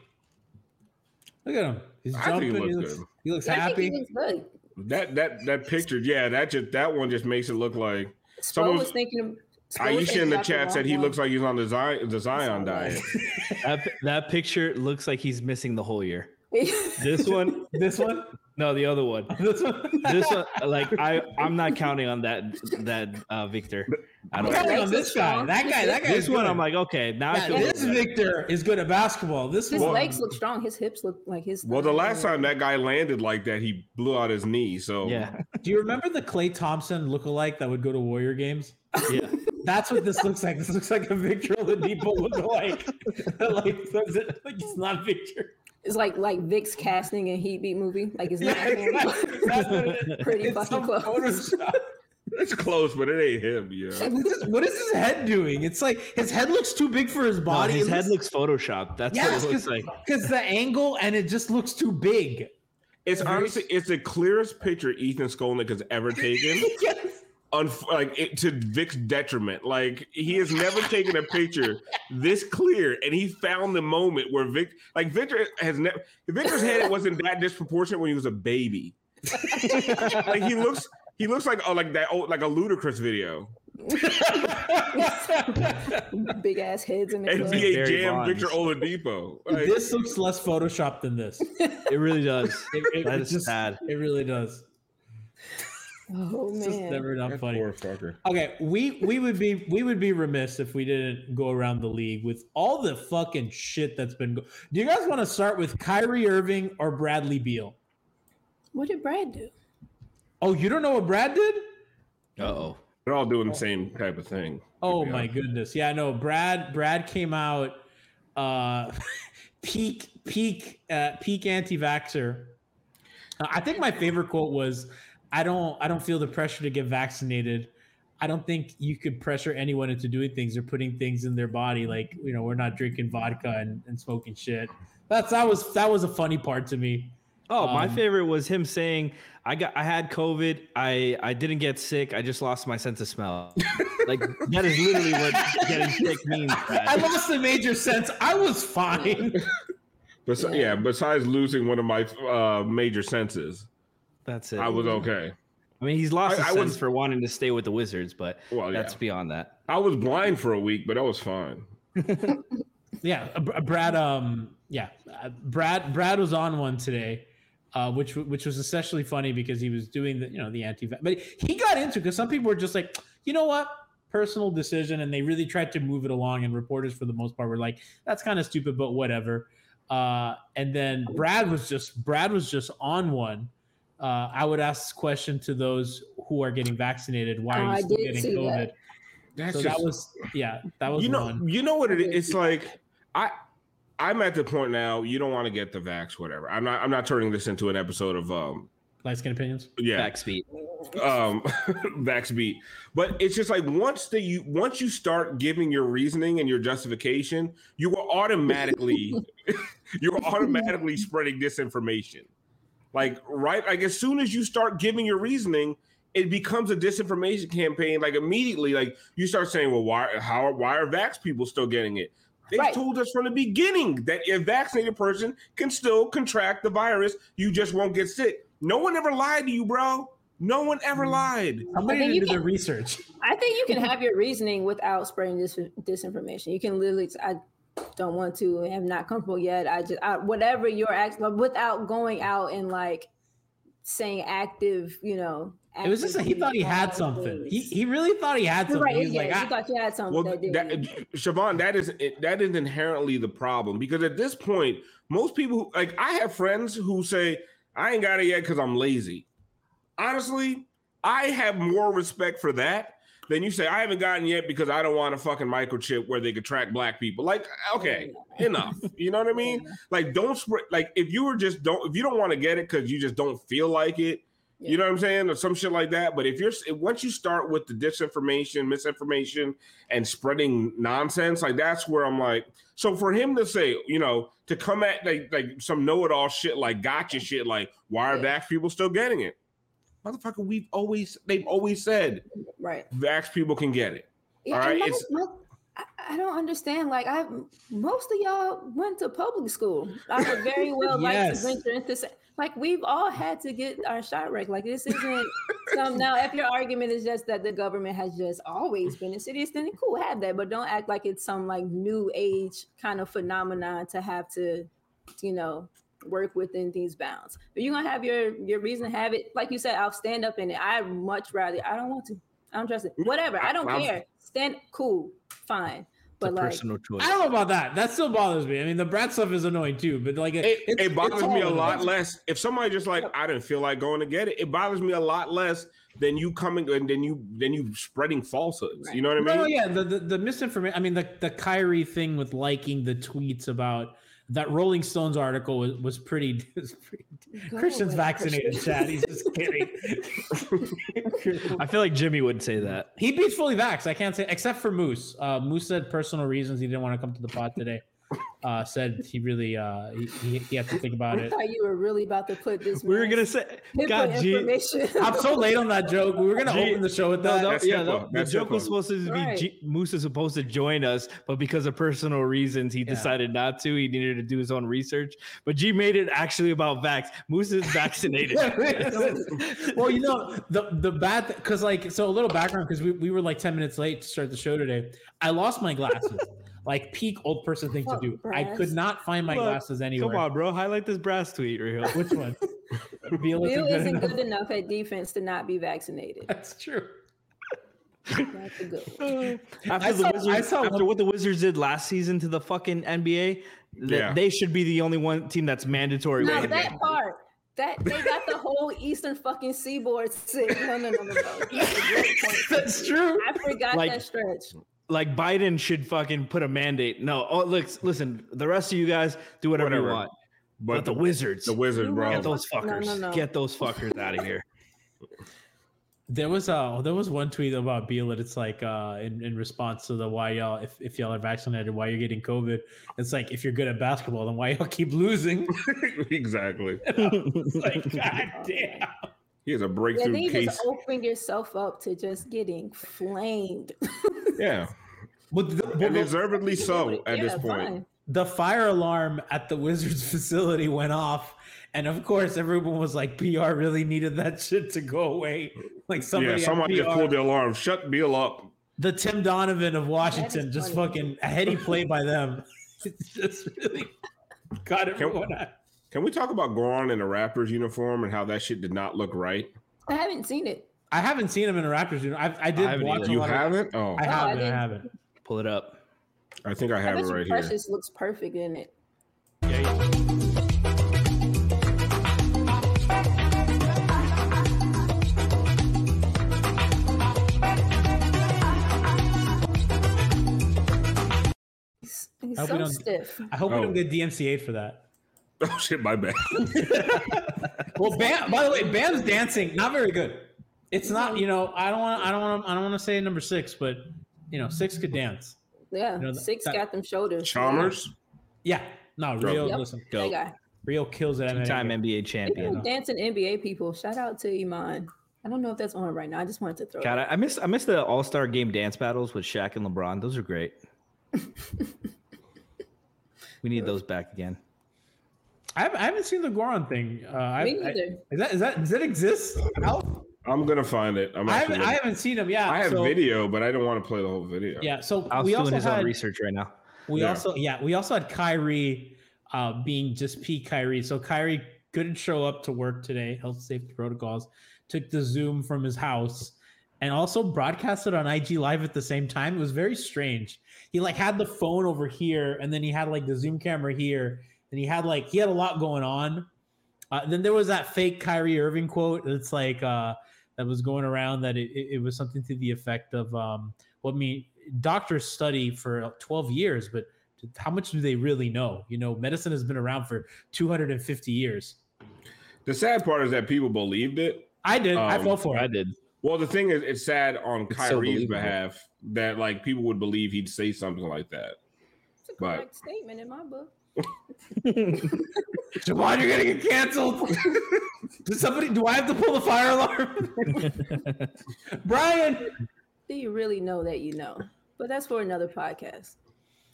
Speaker 3: Look at him. He's
Speaker 4: I think he
Speaker 3: jumping. He
Speaker 4: looks
Speaker 3: looks,
Speaker 4: good.
Speaker 3: he looks
Speaker 5: I think
Speaker 3: happy.
Speaker 5: he looks good.
Speaker 4: That that that picture, yeah, that just that one just makes it look like
Speaker 5: Spo
Speaker 4: Someone-
Speaker 5: was thinking. Spo was
Speaker 4: Aisha
Speaker 5: thinking
Speaker 4: in the
Speaker 5: about
Speaker 4: chat said he
Speaker 5: wrong
Speaker 4: looks like he's on the Zion, the Zion diet.
Speaker 6: That, that picture looks like he's missing the whole year.
Speaker 5: This
Speaker 6: This one,
Speaker 3: This one.
Speaker 6: no, the other one.
Speaker 3: This one.
Speaker 6: This one, like I, I'm not counting on that. That uh, Victor. I
Speaker 3: I'm
Speaker 6: don't.
Speaker 3: counting on this guy.
Speaker 5: strong.
Speaker 3: That guy. That guy.
Speaker 6: This one,
Speaker 3: good.
Speaker 6: I'm like, okay, now
Speaker 3: Yeah, this
Speaker 6: good.
Speaker 3: Victor is good at basketball. This
Speaker 5: his
Speaker 3: one,
Speaker 5: legs look strong. His hips look like his.
Speaker 4: Well, the last time that guy landed like that, he blew out his knee. So
Speaker 6: Yeah,
Speaker 3: Do you remember the Klay Thompson lookalike that would go to Warrior games?
Speaker 6: yeah.
Speaker 3: That's what this looks like. This looks like a Victor Oladipo lookalike. like, does it, like it's not Victor.
Speaker 5: It's like like Vic's casting in Heat Beat movie. Like it's not
Speaker 3: Yeah,
Speaker 5: him.
Speaker 3: That's what.
Speaker 5: Pretty
Speaker 3: It's
Speaker 5: fucking close.
Speaker 3: Photoshop.
Speaker 4: it's close, but it ain't him. Yeah.
Speaker 3: What is, what is his head doing? It's like his head looks too big for his
Speaker 6: No,
Speaker 3: body.
Speaker 6: his
Speaker 3: It
Speaker 6: head looks photoshopped. That's
Speaker 3: yes,
Speaker 6: what it looks like.
Speaker 3: because the angle and it just looks too big.
Speaker 4: It's honestly it's the clearest picture Ethan Skolnick has ever taken.
Speaker 3: yes.
Speaker 4: Unf- like it, to Vic's detriment. Like he has never taken a picture this clear, and he found the moment where Vic, like Victor has never. Victor's head wasn't that disproportionate when he was a baby. like he looks, he looks like oh, like that old, like a Ludacris video.
Speaker 5: Big ass heads in the club.
Speaker 4: NBA Jam,
Speaker 6: Bonds.
Speaker 4: Victor Oladipo. Like,
Speaker 3: this looks less photoshopped than this.
Speaker 6: It really does.
Speaker 3: It, it-
Speaker 6: That
Speaker 3: it
Speaker 6: is
Speaker 3: just,
Speaker 6: sad.
Speaker 3: It really does.
Speaker 5: Oh
Speaker 3: It's just
Speaker 5: man.
Speaker 3: never not
Speaker 4: that
Speaker 3: funny.
Speaker 4: poor fucker.
Speaker 3: Okay, we we would be we would be remiss if we didn't go around the league with all the fucking shit that's been. Go- Do you guys want to start with Kyrie Irving or Bradley Beal?
Speaker 5: What did Brad do?
Speaker 3: Oh, you don't know what Brad did?
Speaker 6: Uh oh.
Speaker 4: They're all doing the same type of thing.
Speaker 3: Oh my
Speaker 4: honest.
Speaker 3: goodness. Yeah, no, Brad Brad came out uh peak peak uh peak anti-vaxxer. Uh, I think my favorite quote was I don't I don't feel the pressure to get vaccinated. I don't think you could pressure anyone into doing things or putting things in their body like, you know, we're not drinking vodka and, and smoking shit. That's that was that was a funny part to me.
Speaker 6: Oh, my
Speaker 3: Um,
Speaker 6: favorite was him saying, "I got, I had COVID. I, I didn't get sick. I just lost my sense of smell." like that is literally what getting sick means. Brad.
Speaker 3: I lost the major sense. I was fine.
Speaker 4: Bes- yeah. besides losing one of my uh, major senses.
Speaker 6: That's it.
Speaker 4: I was okay.
Speaker 6: I mean, he's lost
Speaker 4: I-
Speaker 6: his
Speaker 4: I
Speaker 6: sense
Speaker 4: was-
Speaker 6: for wanting to stay with the Wizards, but
Speaker 4: Well,
Speaker 6: that's
Speaker 4: yeah.
Speaker 6: beyond that.
Speaker 4: I was blind for a week, but I was fine.
Speaker 3: Yeah, uh, Brad. Um, yeah, uh, Brad. Brad was on one today, uh, which which was especially funny because he was doing the you know the anti, but he got into because some people were just like, you know what, personal decision, and they really tried to move it along. And reporters, for the most part, were like, that's kind of stupid, but whatever. Uh, and then Brad was just Brad was just on one. Uh, I would ask this question to those who are getting vaccinated: Why are you still getting COVID?
Speaker 5: that.
Speaker 4: That's
Speaker 3: So
Speaker 4: just,
Speaker 3: that was yeah, that was
Speaker 4: you know,
Speaker 3: one.
Speaker 4: you know what it is. It's like I, I'm at the point now. You don't want to get the vax, whatever. I'm not. I'm not turning this into an episode of um,
Speaker 3: Light skin opinions.
Speaker 4: yeah,
Speaker 6: Back speed.
Speaker 4: um vax beat but it's just like once the you once you start giving your reasoning and your justification you will automatically you're automatically spreading disinformation like right like as soon as you start giving your reasoning it becomes a disinformation campaign like immediately like you start saying well why how why are vax people still getting it they
Speaker 5: Right.
Speaker 4: told us from the beginning that a vaccinated person can still contract the virus you just won't get sick no one ever lied to you bro no one ever mm. lied
Speaker 3: Somebody
Speaker 5: think
Speaker 3: didn't
Speaker 5: you
Speaker 3: do their
Speaker 5: can-
Speaker 3: research.
Speaker 5: I think you can have your reasoning without spreading this disinformation. You can literally, I don't want to, I'm not comfortable yet. I just, I, whatever your act, without going out and like saying active, you know.
Speaker 3: It was just that he thought he had something. He he really thought he had something.
Speaker 5: right.
Speaker 3: He's
Speaker 5: yeah,
Speaker 3: like,
Speaker 5: you
Speaker 3: I,
Speaker 5: thought you had something.
Speaker 4: Well,
Speaker 5: that
Speaker 4: that. Siobhan, that is that is inherently the problem because at this point, most people who- like I have friends who say I ain't got it yet because I'm lazy. Honestly, I have more respect for that than you say I haven't gotten yet because I don't want a fucking microchip where they could track black people. Like, okay, enough. You know what I mean? Like, don't spread. Like, if you were just don't if you don't want to get it because you just don't feel like it. You know what I'm saying, or some shit like that. But if you're once you start with the disinformation, misinformation, and spreading nonsense, like that's where I'm like. So for him to say, you know, to come at like like some know-it-all shit, like gotcha shit, like why are
Speaker 5: Yeah.
Speaker 4: vax people still getting it? Motherfucker, we've always they've always said
Speaker 5: right.
Speaker 4: vax people can get it.
Speaker 5: Yeah,
Speaker 4: All right, it's-
Speaker 5: I, don't understand. Like, I most of y'all went to public school. I would very well like to venture into like we've all had to get our shot rec. Like, this isn't some now. If your argument is just that the government has just always been insidious, then cool, have that. But don't act like it's some like new age kind of phenomenon to have to, you know, work within these bounds. But you're gonna have your your reason to have it. Like you said, I'll stand up in it. I much rather. I don't want to. I don't trust it. Mm-hmm. Whatever. I don't
Speaker 4: I'm-
Speaker 5: care. Stand cool, fine. But like,
Speaker 6: personal choice.
Speaker 3: I don't know about that. That still bothers me. I mean, the Brad stuff is annoying too, but like
Speaker 4: It,
Speaker 3: it's-
Speaker 4: it bothers me a
Speaker 3: all-
Speaker 4: lot less if somebody just like I didn't feel like going to get it. It bothers me a lot less than you coming and then you then you spreading falsehoods. You know what I mean?
Speaker 3: No, yeah, the, the the misinformation. I mean, the the Kyrie thing with liking the tweets about that Rolling Stones article was, was pretty. Was pretty Christian's
Speaker 5: away,
Speaker 3: vaccinated,
Speaker 5: Christian.
Speaker 3: Chad. He's just kidding.
Speaker 6: I feel like Jimmy would say that.
Speaker 3: he beats fully vax. I can't say except for Moose. Uh, Moose said personal reasons he didn't want to come to the pod today. Uh, said he really uh, he, he, he had to think about
Speaker 5: I
Speaker 3: it.
Speaker 5: thought you were really about to put this.
Speaker 6: We were gonna say, God, G.
Speaker 5: information.
Speaker 3: I'm so late on that joke. We were gonna
Speaker 6: Gee,
Speaker 3: open the show with
Speaker 6: No,
Speaker 3: that.
Speaker 6: that-
Speaker 4: That's
Speaker 6: yeah,
Speaker 4: HIPAA.
Speaker 6: that- the
Speaker 4: That's
Speaker 6: joke was supposed to be
Speaker 5: Right.
Speaker 6: G- Moose is supposed to join us, but because of personal reasons, he decided not to. He needed to do his own research. But G made it actually about vax. Moose is vaccinated.
Speaker 3: well, you know the the bad because like so a little background because we, we were like ten minutes late to start the show today. I lost my glasses, like peak old person thing to
Speaker 5: Fuck,
Speaker 3: do. I could not find my
Speaker 6: Look,
Speaker 3: glasses anywhere.
Speaker 6: Come on, bro. Highlight this brass tweet, real.
Speaker 3: Which one? Beal
Speaker 5: Bill
Speaker 3: isn't good
Speaker 5: isn't
Speaker 3: enough.
Speaker 5: good enough at defense to not be vaccinated.
Speaker 3: That's true.
Speaker 5: That's a good one.
Speaker 6: After
Speaker 3: I
Speaker 6: the
Speaker 3: saw- I
Speaker 6: Wizards,
Speaker 3: saw
Speaker 6: after what the Wizards did last season to the fucking NBA, that
Speaker 4: Yeah.
Speaker 6: they should be the only one team that's mandatory.
Speaker 5: Now that
Speaker 6: it.
Speaker 5: part, that they got the whole eastern fucking seaboard sick. No, no, no, no, no. That's a great point.
Speaker 3: That's true.
Speaker 5: I forgot
Speaker 6: Like-
Speaker 5: that stretch.
Speaker 6: Like Biden should fucking put a mandate. No, oh look, listen, the rest of you guys do whatever, you want,
Speaker 4: But,
Speaker 6: but the Wizards,
Speaker 4: the wizard, bro.
Speaker 6: get those fuckers,
Speaker 5: no, no.
Speaker 6: get those fuckers out of here.
Speaker 3: There was uh there was one tweet about Beal that it's like uh in, in response to the why y'all if, if y'all are vaccinated why you're getting COVID it's like if you're good at basketball then why y'all keep losing
Speaker 4: exactly.
Speaker 3: Like god damn
Speaker 4: He has a
Speaker 5: Yeah,
Speaker 4: breakthrough
Speaker 5: then you
Speaker 4: case.
Speaker 5: just open yourself up to just getting flamed.
Speaker 4: Yeah,
Speaker 3: but the, but
Speaker 4: and deservedly so at
Speaker 5: Yeah,
Speaker 4: this point.
Speaker 5: fine.
Speaker 3: the fire alarm at the Wizards facility went off And of course, everyone was like, PR really needed that shit to go away. Like somebody,
Speaker 4: yeah,
Speaker 3: at
Speaker 4: somebody just
Speaker 3: PR
Speaker 4: pulled the alarm. Shut Beal up.
Speaker 3: the Tim Donovan of Washington, just
Speaker 5: funny.
Speaker 3: fucking a heady play by them. It's just really got everyone. at-
Speaker 4: Can we talk about Goran in a Raptors uniform and how that shit did not look right?
Speaker 5: I haven't seen it.
Speaker 3: I haven't seen him in a Raptors. uniform. know, I, I did
Speaker 6: I haven't
Speaker 3: watch.
Speaker 6: either.
Speaker 4: You haven't? Oh,
Speaker 3: I haven't. I,
Speaker 5: didn't.
Speaker 3: haven't.
Speaker 6: Pull it up.
Speaker 4: I think I
Speaker 5: I
Speaker 4: have it
Speaker 5: bet you
Speaker 4: right here.
Speaker 5: Precious looks perfect in it. He's, he's
Speaker 3: I hope we
Speaker 5: so
Speaker 3: don't-
Speaker 5: stiff.
Speaker 3: I hope we
Speaker 4: Oh.
Speaker 3: don't get DMCA'd for that.
Speaker 4: Oh shit, my bad.
Speaker 3: Well, Bam. By the way, Bam's dancing not very good. It's not. You know, I don't want. I don't want. I don't want to say number six, but you know, six could dance.
Speaker 5: Yeah,
Speaker 3: You know,
Speaker 5: six
Speaker 3: that-
Speaker 5: got them shoulders.
Speaker 4: Chalmers.
Speaker 3: Yeah. No, real.
Speaker 5: Yep,
Speaker 3: Listen,
Speaker 6: Go.
Speaker 5: guy.
Speaker 3: Rio kills it. at
Speaker 6: Two-time NBA
Speaker 5: Speaking
Speaker 6: champion.
Speaker 5: of dancing NBA people, shout out to Iman. I don't know if that's on right now. I just wanted to throw.
Speaker 6: God,
Speaker 5: it.
Speaker 6: I, I miss I miss the All Star Game dance battles with Shaq and LeBron. Those are great. we need those back again.
Speaker 3: I haven't, I haven't seen the Goran thing. Uh,
Speaker 5: Me
Speaker 3: I-
Speaker 5: neither.
Speaker 3: is that is that does that exist? Alf?
Speaker 4: I'm gonna find it. I'm
Speaker 3: I haven't, I haven't seen him. Yeah,
Speaker 4: I have
Speaker 3: so-
Speaker 4: video, but I don't want to play the whole video.
Speaker 3: Yeah, so
Speaker 6: I was
Speaker 3: we
Speaker 6: doing
Speaker 3: also
Speaker 6: his
Speaker 3: had
Speaker 6: own research right now.
Speaker 3: we
Speaker 4: Yeah.
Speaker 3: also yeah we also had Kyrie uh, being just peak Kyrie. So Kyrie couldn't show up to work today, health safety protocols. Took the Zoom from his house and also broadcasted on IG Live at the same time. It was very strange. He like had the phone over here, and then he had like the Zoom camera here, and he had like he had a lot going on. Uh, then there was that fake Kyrie Irving quote. It's like uh, that was going around that it, it, it was something to the effect of, um, "Well, I mean, doctors study for 12 years, but how much do they really know? You know, medicine has been around for 250 years."
Speaker 4: The sad part is that people believed it.
Speaker 3: I did. I
Speaker 4: Um,
Speaker 3: fell for it.
Speaker 6: I did.
Speaker 4: Well, the thing is, it's sad on
Speaker 6: It's
Speaker 4: Kyrie's
Speaker 6: believable.
Speaker 4: behalf that like people would believe he'd say something like that.
Speaker 5: It's a
Speaker 4: but-
Speaker 5: statement in my book.
Speaker 3: Javon, you're gonna get canceled. Does somebody? Do I have to pull the fire alarm? Brian,
Speaker 5: Do you really know that you know? But that's for another podcast.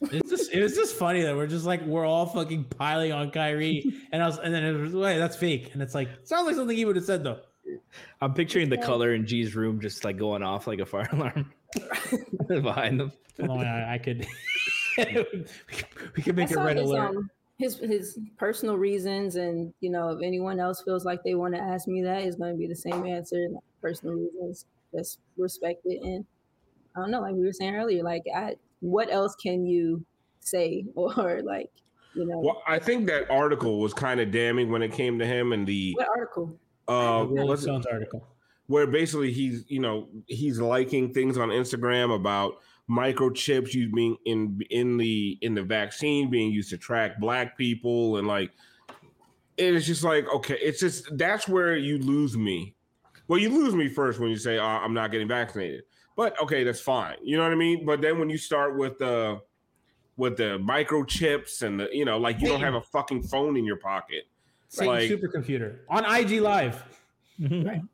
Speaker 3: it's just it was just funny that we're just like we're all fucking piling on Kyrie, and I was and then it was wait that's fake, and it's like sounds like something he would have said though.
Speaker 6: I'm picturing the color in G's room just like going off like a fire alarm behind them.
Speaker 3: Hold I, I could we could- we could
Speaker 5: I
Speaker 3: make a
Speaker 5: saw
Speaker 3: red
Speaker 5: his,
Speaker 3: alert.
Speaker 5: um, his his personal reasons, and you know, if anyone else feels like they want to ask me that, it's going to be the same answer. Personal reasons, just respect it, and I don't know, like we were saying earlier, like I, what else can you say or like, you know,
Speaker 4: Well, I think that article was kind of damning when it came to him and the
Speaker 5: what article?
Speaker 4: uh,
Speaker 3: The Rolling
Speaker 4: what's
Speaker 3: Stones article.
Speaker 4: where basically he's you know he's liking things on Instagram about microchips you being in in the in the vaccine being used to track black people and like it is just like okay it's just that's where you lose me. Well you lose me first when you say oh, i'm not getting vaccinated. But okay that's fine. You know what i mean? But then when you start with the with the microchips and the you know like you don't have a fucking phone in your pocket.
Speaker 3: Satan
Speaker 4: Like-
Speaker 3: supercomputer. On IG Live. Mm-hmm.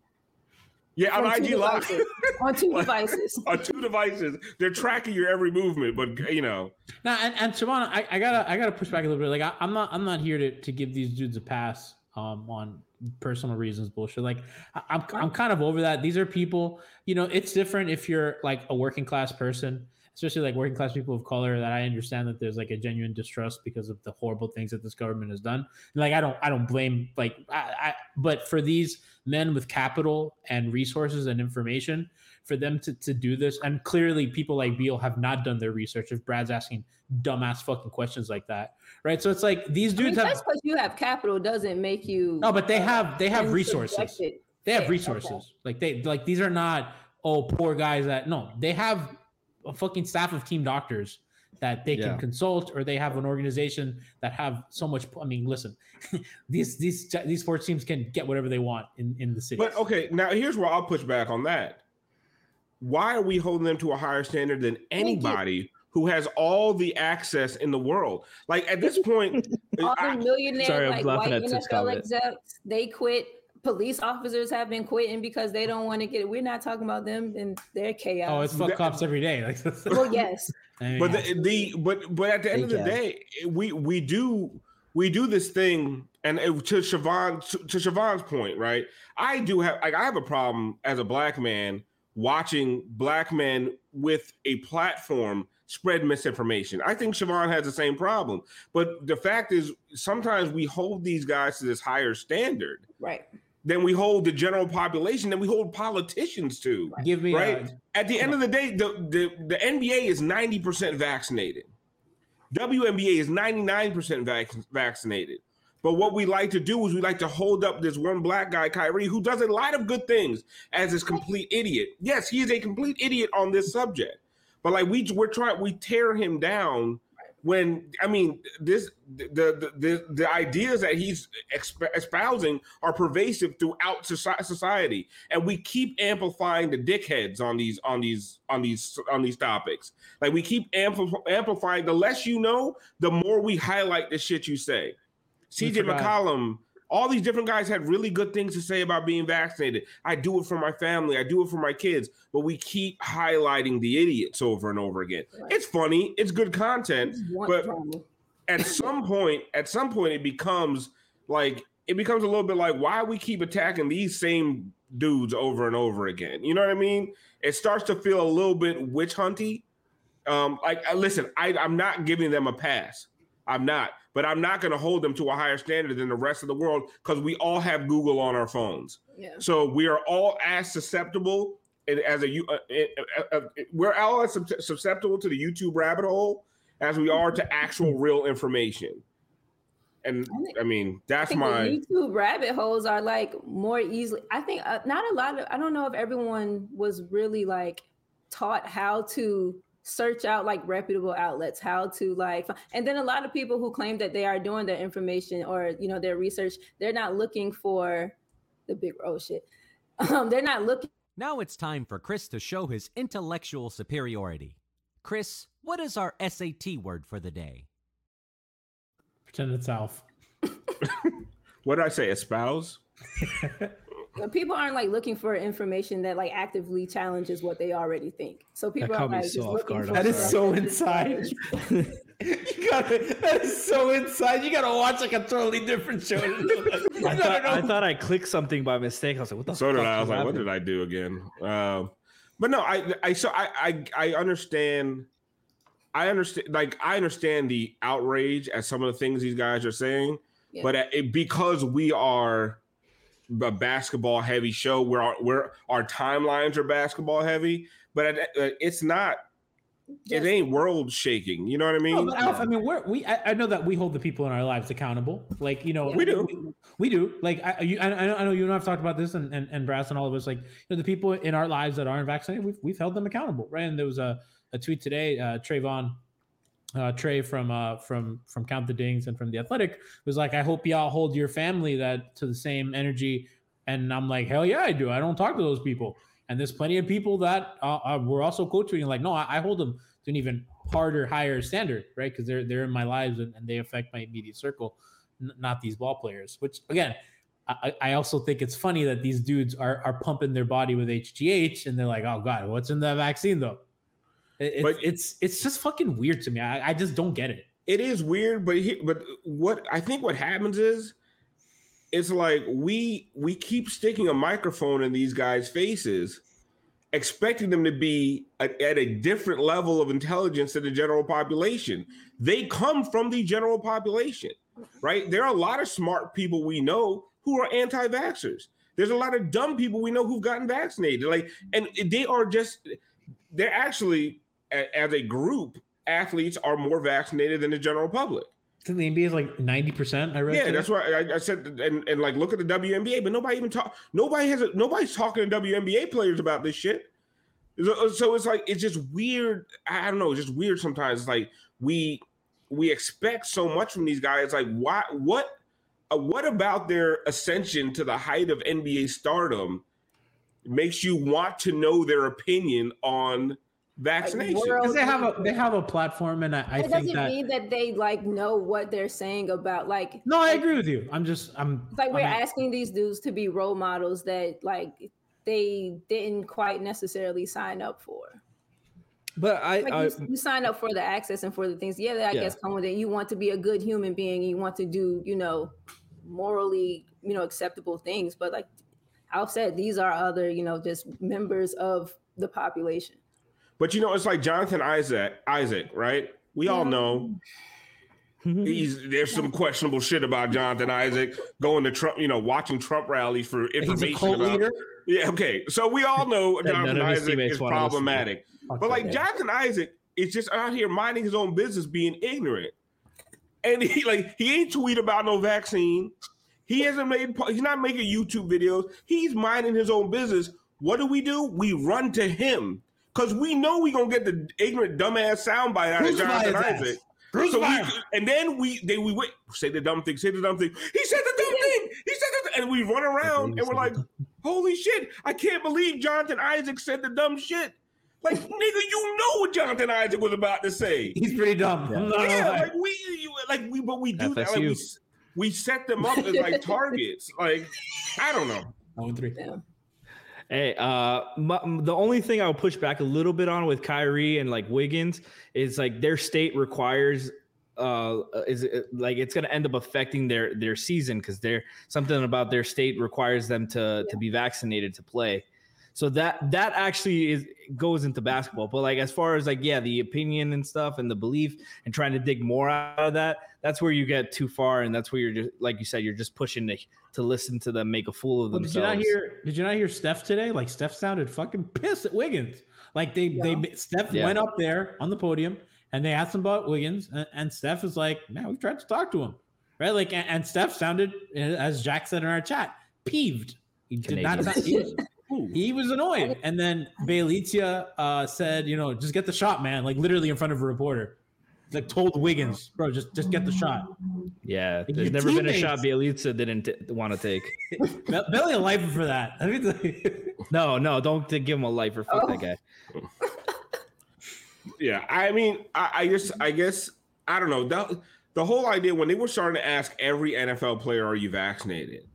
Speaker 4: Yeah on
Speaker 5: On two
Speaker 4: ig live
Speaker 5: devices. on two devices.
Speaker 4: on two devices. They're tracking your every movement, but you know,
Speaker 3: Now, and, and Shimon, I, I gotta I gotta push back a little bit. Like I, I'm not I'm not here to, to give these dudes a pass um on personal reasons bullshit. Like I, I'm I'm kind of over that. These are people. You know, it's different if you're like a working class person, especially like working class people of color. That I understand that there's like a genuine distrust because of the horrible things that this government has done. And, like I don't I don't blame like I, I but for these men with capital and resources and information for them to, to do this. And clearly, people like Beal have not done their research. If Brad's asking dumbass fucking questions like that, right? So it's like these
Speaker 5: I mean,
Speaker 3: dudes
Speaker 5: just
Speaker 3: have
Speaker 5: because you have capital doesn't make you.
Speaker 3: no, but they have they have resources. They have
Speaker 5: Okay,
Speaker 3: resources. Like they like these are not oh poor guys that no. They have a fucking staff of team doctors that they
Speaker 6: Yeah.
Speaker 3: can consult, or they have an organization that have so much. I mean, listen, these these these sports teams can get whatever they want in in the city.
Speaker 4: but okay. Now here's where I'll push back on that. Why are we holding them to a higher standard than anybody who has all the access in the world? Like at this point,
Speaker 5: All
Speaker 4: I-
Speaker 5: the millionaires,
Speaker 6: Sorry, I'm
Speaker 5: like white
Speaker 6: at Tip's
Speaker 5: NFL execs, they quit. Police officers have been quitting because they don't want to get. We're not talking about them and their chaos.
Speaker 3: oh, it's fuck
Speaker 4: that-
Speaker 3: cops every day. Like,
Speaker 5: well, yes.
Speaker 4: But the, the but but at the end of the
Speaker 6: Fake
Speaker 4: day, we we do we do this thing And it, to Siobhan, to, to Siobhan's point, right? I do have like I have a problem as a black man watching black men with a platform spread misinformation. I think Siobhan has the same problem. But the fact is, sometimes we hold these guys to this higher standard
Speaker 5: Right.
Speaker 4: Than we hold the general population, than we hold politicians to.
Speaker 3: Give me
Speaker 4: Right.
Speaker 3: uh,
Speaker 4: At the end of the day, the, the, the NBA is 90% vaccinated. WNBA is 99% vac- vaccinated. But what we like to do is we like to hold up this one black guy, Kyrie, who does a lot of good things as this complete idiot. Yes, he is a complete idiot on this subject. But like we we're trying we tear him down when I mean this the the the, the ideas that he's exp- espousing are pervasive throughout soci- society. And we keep amplifying the dickheads on these on these on these on these topics. Like we keep ampli- amplifying the less you know the more we highlight the shit you say. CJ. McCollum all these different guys had really good things to say about being vaccinated. I do it for my family. I do it for my kids. But we keep highlighting the idiots over and over again.
Speaker 5: Right.
Speaker 4: It's funny. It's good content but
Speaker 5: drama.
Speaker 4: at some point, at some point, it becomes like it becomes a little bit like why we keep attacking these same dudes over and over again. You know what I mean? It starts to feel a little bit witch hunty. Um, like uh, listen, I, I'm not giving them a pass. I'm not, but I'm not going to hold them to a higher standard than the rest of the world because we all have Google on our phones.
Speaker 5: Yeah.
Speaker 4: So we are all as susceptible and as a you, uh, uh, uh, we're all as susceptible to the YouTube rabbit hole as we are to actual real information. And I mean,
Speaker 5: I
Speaker 4: that's
Speaker 5: think
Speaker 4: my
Speaker 5: the YouTube rabbit holes are like more easily. I think uh, not a lot of. I don't know if everyone was really like taught how to search out like reputable outlets, how to like, and then a lot of people who claim that they are doing their information or you know their research, they're not looking for the big oh shit. Um, they're not looking
Speaker 8: Now it's time for Chris to show his intellectual superiority. Chris, what is our SAT word for the day?
Speaker 3: pretend it's Alf.
Speaker 4: what did I say? Espouse?
Speaker 5: uh, people aren't like looking for information that like actively challenges what they already think. So people are like
Speaker 6: so
Speaker 5: just
Speaker 6: off
Speaker 5: looking
Speaker 6: guard,
Speaker 5: for
Speaker 3: That is so inside. you gotta, that is so inside. You gotta watch like a totally different show.
Speaker 6: I thought, I thought I clicked something by mistake. I was like, what the
Speaker 4: So
Speaker 6: fuck?
Speaker 4: did I. I was
Speaker 6: just
Speaker 4: like, what did I do again? Um, but no, I, I, so I, I, I understand. I understand, like I understand the outrage at some of the things these guys are saying,
Speaker 5: Yeah.
Speaker 4: but it, because we are a basketball heavy show, where our, where our timelines are basketball heavy, but uh, it's not.
Speaker 5: Just-
Speaker 4: it ain't world shaking. You know what I mean?
Speaker 3: No, but Alf, I mean, we're, we I, I know that we hold the people in our lives accountable. Like you know,
Speaker 4: We do.
Speaker 3: We, we do. Like I, you, I, I know, I know you and I've talked about this, and, and and Brass and all of us. Like you know, the people in our lives that aren't vaccinated, we've we've held them accountable, right? And there was a, a tweet today, uh, Trayvon. Uh, Trey from uh, from from Count the Dings and from the Athletic was like, I hope y'all hold your family that to the same energy, and I'm like, hell yeah, I do. I don't talk to those people, and there's plenty of people that uh, uh, were also co-tweeting like, no, I, I hold them to an even harder, higher standard, right? Because they're they're in my lives and, and they affect my immediate circle, n- not these ball players. Which again, I, I also think it's funny that these dudes are are pumping their body with HGH and they're like, oh god, what's in that vaccine though? It-
Speaker 4: But-
Speaker 3: it's it's just fucking weird to me. I, I just don't get it.
Speaker 4: it is weird but he, but what i think what happens is it's like we we keep sticking a microphone in these guys faces expecting them to be at, at a different level of intelligence than the general population they come from the general population right there are a lot of smart people we know who are anti-vaxxers there's a lot of dumb people we know who've gotten vaccinated like and they are just they're actually a- as a group athletes are more vaccinated than the general public
Speaker 3: think the NBA is like ninety percent. I read.
Speaker 4: yeah
Speaker 3: today.
Speaker 4: that's why I, I said and, and like look at the WNBA but nobody even talk nobody has a, nobody's talking to WNBA players about this shit so, so it's like it's just weird I don't know it's just weird sometimes it's like we we expect so much from these guys like why what uh, what about their ascension to the height of NBA stardom makes you want to know their opinion on vaccination
Speaker 3: because they have a they have a platform, and I, I
Speaker 5: it
Speaker 3: think
Speaker 5: doesn't
Speaker 3: that.
Speaker 5: mean that they like know what they're saying about like
Speaker 3: no, I
Speaker 5: like-
Speaker 3: agree with you. I'm just I'm
Speaker 5: It's like we're
Speaker 3: I'm-
Speaker 5: asking these dudes to be role models that like they didn't quite necessarily sign up for.
Speaker 6: But I,
Speaker 5: Like
Speaker 6: I
Speaker 5: you, you sign up for the access and for the things. Yeah, that I
Speaker 6: Yeah.
Speaker 5: guess come with it. You want to be a good human being. You want to do, you know, morally, you know, acceptable things. But like Alf said, these are other, you know, just members of the population.
Speaker 4: But you know, it's like Jonathan Isaac, Isaac, right? We all know he's there's some questionable shit about Jonathan Isaac going to Trump, you know, watching Trump rallies for information about.
Speaker 3: leader.
Speaker 4: Yeah, okay. So we all know Jonathan Isaac is
Speaker 6: wanna listen to.
Speaker 4: problematic. But like. Jonathan Isaac is just out here minding his own business, being ignorant. And he like he ain't tweet about no vaccine. He hasn't made he's not making YouTube videos. He's minding his own business. What do we do? We run to him. Because we know we gonna get the ignorant dumbass soundbite out of Jonathan
Speaker 3: his ass.
Speaker 4: Isaac.
Speaker 3: Crucify
Speaker 4: So we,
Speaker 3: him.
Speaker 4: and then we they we wait, say the dumb thing, say the dumb thing. He said the dumb thing. He said the and we run around and we're like, holy shit, I can't believe Jonathan Isaac said the dumb shit. Like, nigga, you know what Jonathan Isaac was about to say.
Speaker 3: He's pretty dumb.
Speaker 6: Yeah.
Speaker 3: I'm not gonna
Speaker 4: Yeah, like we you, like we but we do that. Like we, we set them up as like targets. Like, I don't know.
Speaker 3: And three.
Speaker 5: Yeah.
Speaker 6: Hey, uh, my, the only thing I'll push back a little bit on with Kyrie and like Wiggins is like their state requires uh is it, like it's going to end up affecting their their season because they're something about their state requires them to to be vaccinated to play so that that actually is goes into basketball but like as far as like yeah the opinion and stuff and the belief and trying to dig more out of that that's where you get too far and that's where you're just like you said you're just pushing to, to listen to them make a fool of
Speaker 3: Well, did you not hear? Did you not hear Steph today? Like Steph sounded fucking pissed at Wiggins. Like they they Steph
Speaker 6: Yeah.
Speaker 3: went up there on the podium and they asked him about Wiggins, and, and Steph was like, "Man, we tried to talk to him, right?" Like, and, and Steph sounded, as Jack said in our chat, peeved. He did not.
Speaker 6: Canadian.
Speaker 3: He was, he was annoyed. And then Bjelica uh, said, "You know, just get the shot, man." Like literally in front of a reporter. Like told Wiggins, bro, just just get the shot.
Speaker 6: Yeah,
Speaker 3: Like,
Speaker 6: there's
Speaker 3: your
Speaker 6: never been a shot Bjelica didn't t- want to take.
Speaker 3: Be- Belly a lifer for that. I mean,
Speaker 6: No, no, don't give him a lifer. Fuck that guy.
Speaker 4: Yeah, I mean, I, I guess, I guess, I don't know. The, the whole idea when they were starting to ask every NFL player, "Are you vaccinated?"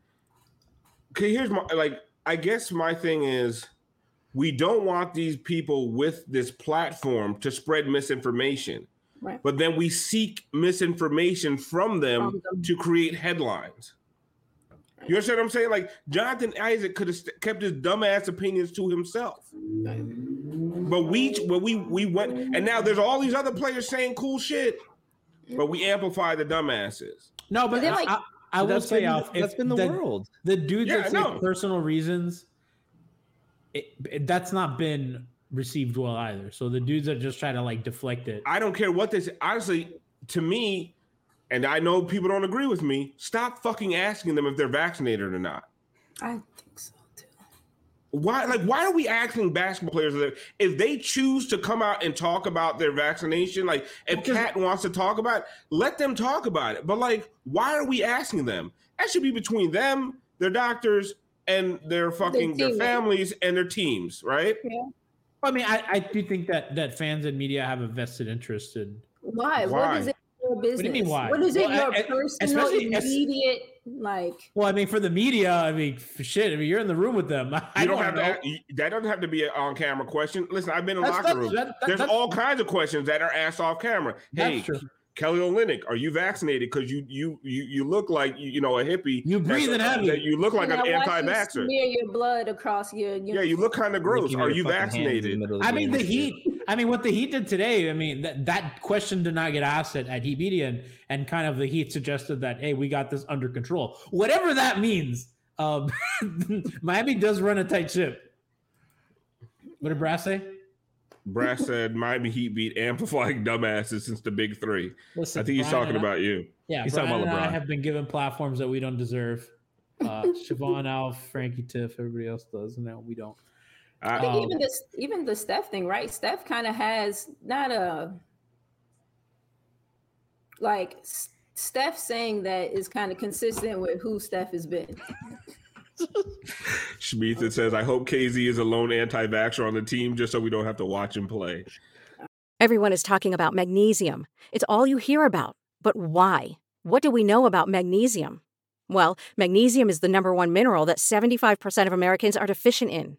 Speaker 4: Okay, here's my like. I guess my thing is, we don't want these people with this platform to spread misinformation,
Speaker 5: Right.
Speaker 4: but then we seek misinformation from them
Speaker 5: From them.
Speaker 4: to create headlines. You understand what I'm saying? Like Jonathan Isaac could have st- kept his dumbass opinions to himself. But we, but we, we went, and now there's all these other players saying cool shit, but we amplify the dumbasses.
Speaker 3: No, but
Speaker 5: then,
Speaker 3: I,
Speaker 5: like-
Speaker 3: I, I will say,
Speaker 6: been,
Speaker 3: Alf,
Speaker 6: that's been the, world.
Speaker 3: The dudes
Speaker 4: Yeah,
Speaker 3: that
Speaker 4: I
Speaker 3: say
Speaker 4: know.
Speaker 3: personal reasons, it, it- that's not been received well either. So the dudes that just try to like deflect it.
Speaker 4: I don't care what they say. Honestly, to me, and I know people don't agree with me. Stop fucking asking them if they're vaccinated or not.
Speaker 5: I think so too.
Speaker 4: Why, like, why are we asking basketball players that if they choose to come out and talk about their vaccination? Like, if Kat wants to talk about, it, let them talk about it. But like, why are we asking them? That should be between them, their doctors, and their fucking their
Speaker 5: teammates.
Speaker 4: families and their teams, right?
Speaker 3: I mean, I, I do think that that fans and media have a vested interest in.
Speaker 5: Why?
Speaker 4: Why?
Speaker 5: What is it your business?
Speaker 3: do you mean why?
Speaker 5: What is it
Speaker 3: Well,
Speaker 5: your
Speaker 3: I- I-
Speaker 5: personal
Speaker 3: especially
Speaker 5: immediate like
Speaker 3: Well, I mean, for the media, I mean, shit. I mean, you're in the room with them. I
Speaker 4: You don't
Speaker 3: don't
Speaker 4: have
Speaker 3: know.
Speaker 4: to. That doesn't have to be an on-camera question. Listen, I've been in
Speaker 3: That's-
Speaker 4: locker
Speaker 3: that's-
Speaker 4: room.
Speaker 3: that- that-
Speaker 4: There's all kinds of questions that are asked off camera.
Speaker 3: That's
Speaker 4: Hey,
Speaker 3: true.
Speaker 4: Kelly Olynyk, are you vaccinated? Because you you you you look like you, you know a hippie.
Speaker 3: You
Speaker 4: That's-
Speaker 3: breathing heavy.
Speaker 4: that You look like
Speaker 5: and
Speaker 4: an
Speaker 5: I watch you
Speaker 4: anti-vaxxer.
Speaker 5: Smear your blood across your. your
Speaker 4: Yeah, you look kind of gross. Are you
Speaker 6: fucking hands in the
Speaker 4: vaccinated?
Speaker 3: I mean, the. Heat. I mean, what the Heat did today. I mean, that that question did not get asked at, at Heat Media, and, and kind of the Heat suggested that, hey, we got this under control. Whatever that means. Um, Miami does run a tight ship. What did Brass say?
Speaker 4: Brass said Miami Heat beat amplifying dumbasses since the Big Three.
Speaker 3: Listen,
Speaker 4: I think he's
Speaker 3: Brian
Speaker 4: talking
Speaker 3: I-
Speaker 4: about you.
Speaker 3: Yeah,
Speaker 6: He's
Speaker 3: Brian
Speaker 6: talking about
Speaker 3: and I have been given platforms that we don't deserve. Uh, Siobhan, Alf, Frankie, Tiff, everybody else does, and now we don't.
Speaker 5: I think
Speaker 3: Um,
Speaker 5: even this, even the Steph thing, right? Steph kind of has not a like S- Steph saying that is kind of consistent with who Steph has been.
Speaker 4: Schmeeth it says, "I hope KZ is a lone anti-vaxxer on the team, just so we don't have to watch him play."
Speaker 9: Everyone is talking about magnesium. It's all you hear about. But why? What do we know about magnesium? Well, magnesium is the number one mineral that 75% of Americans are deficient in.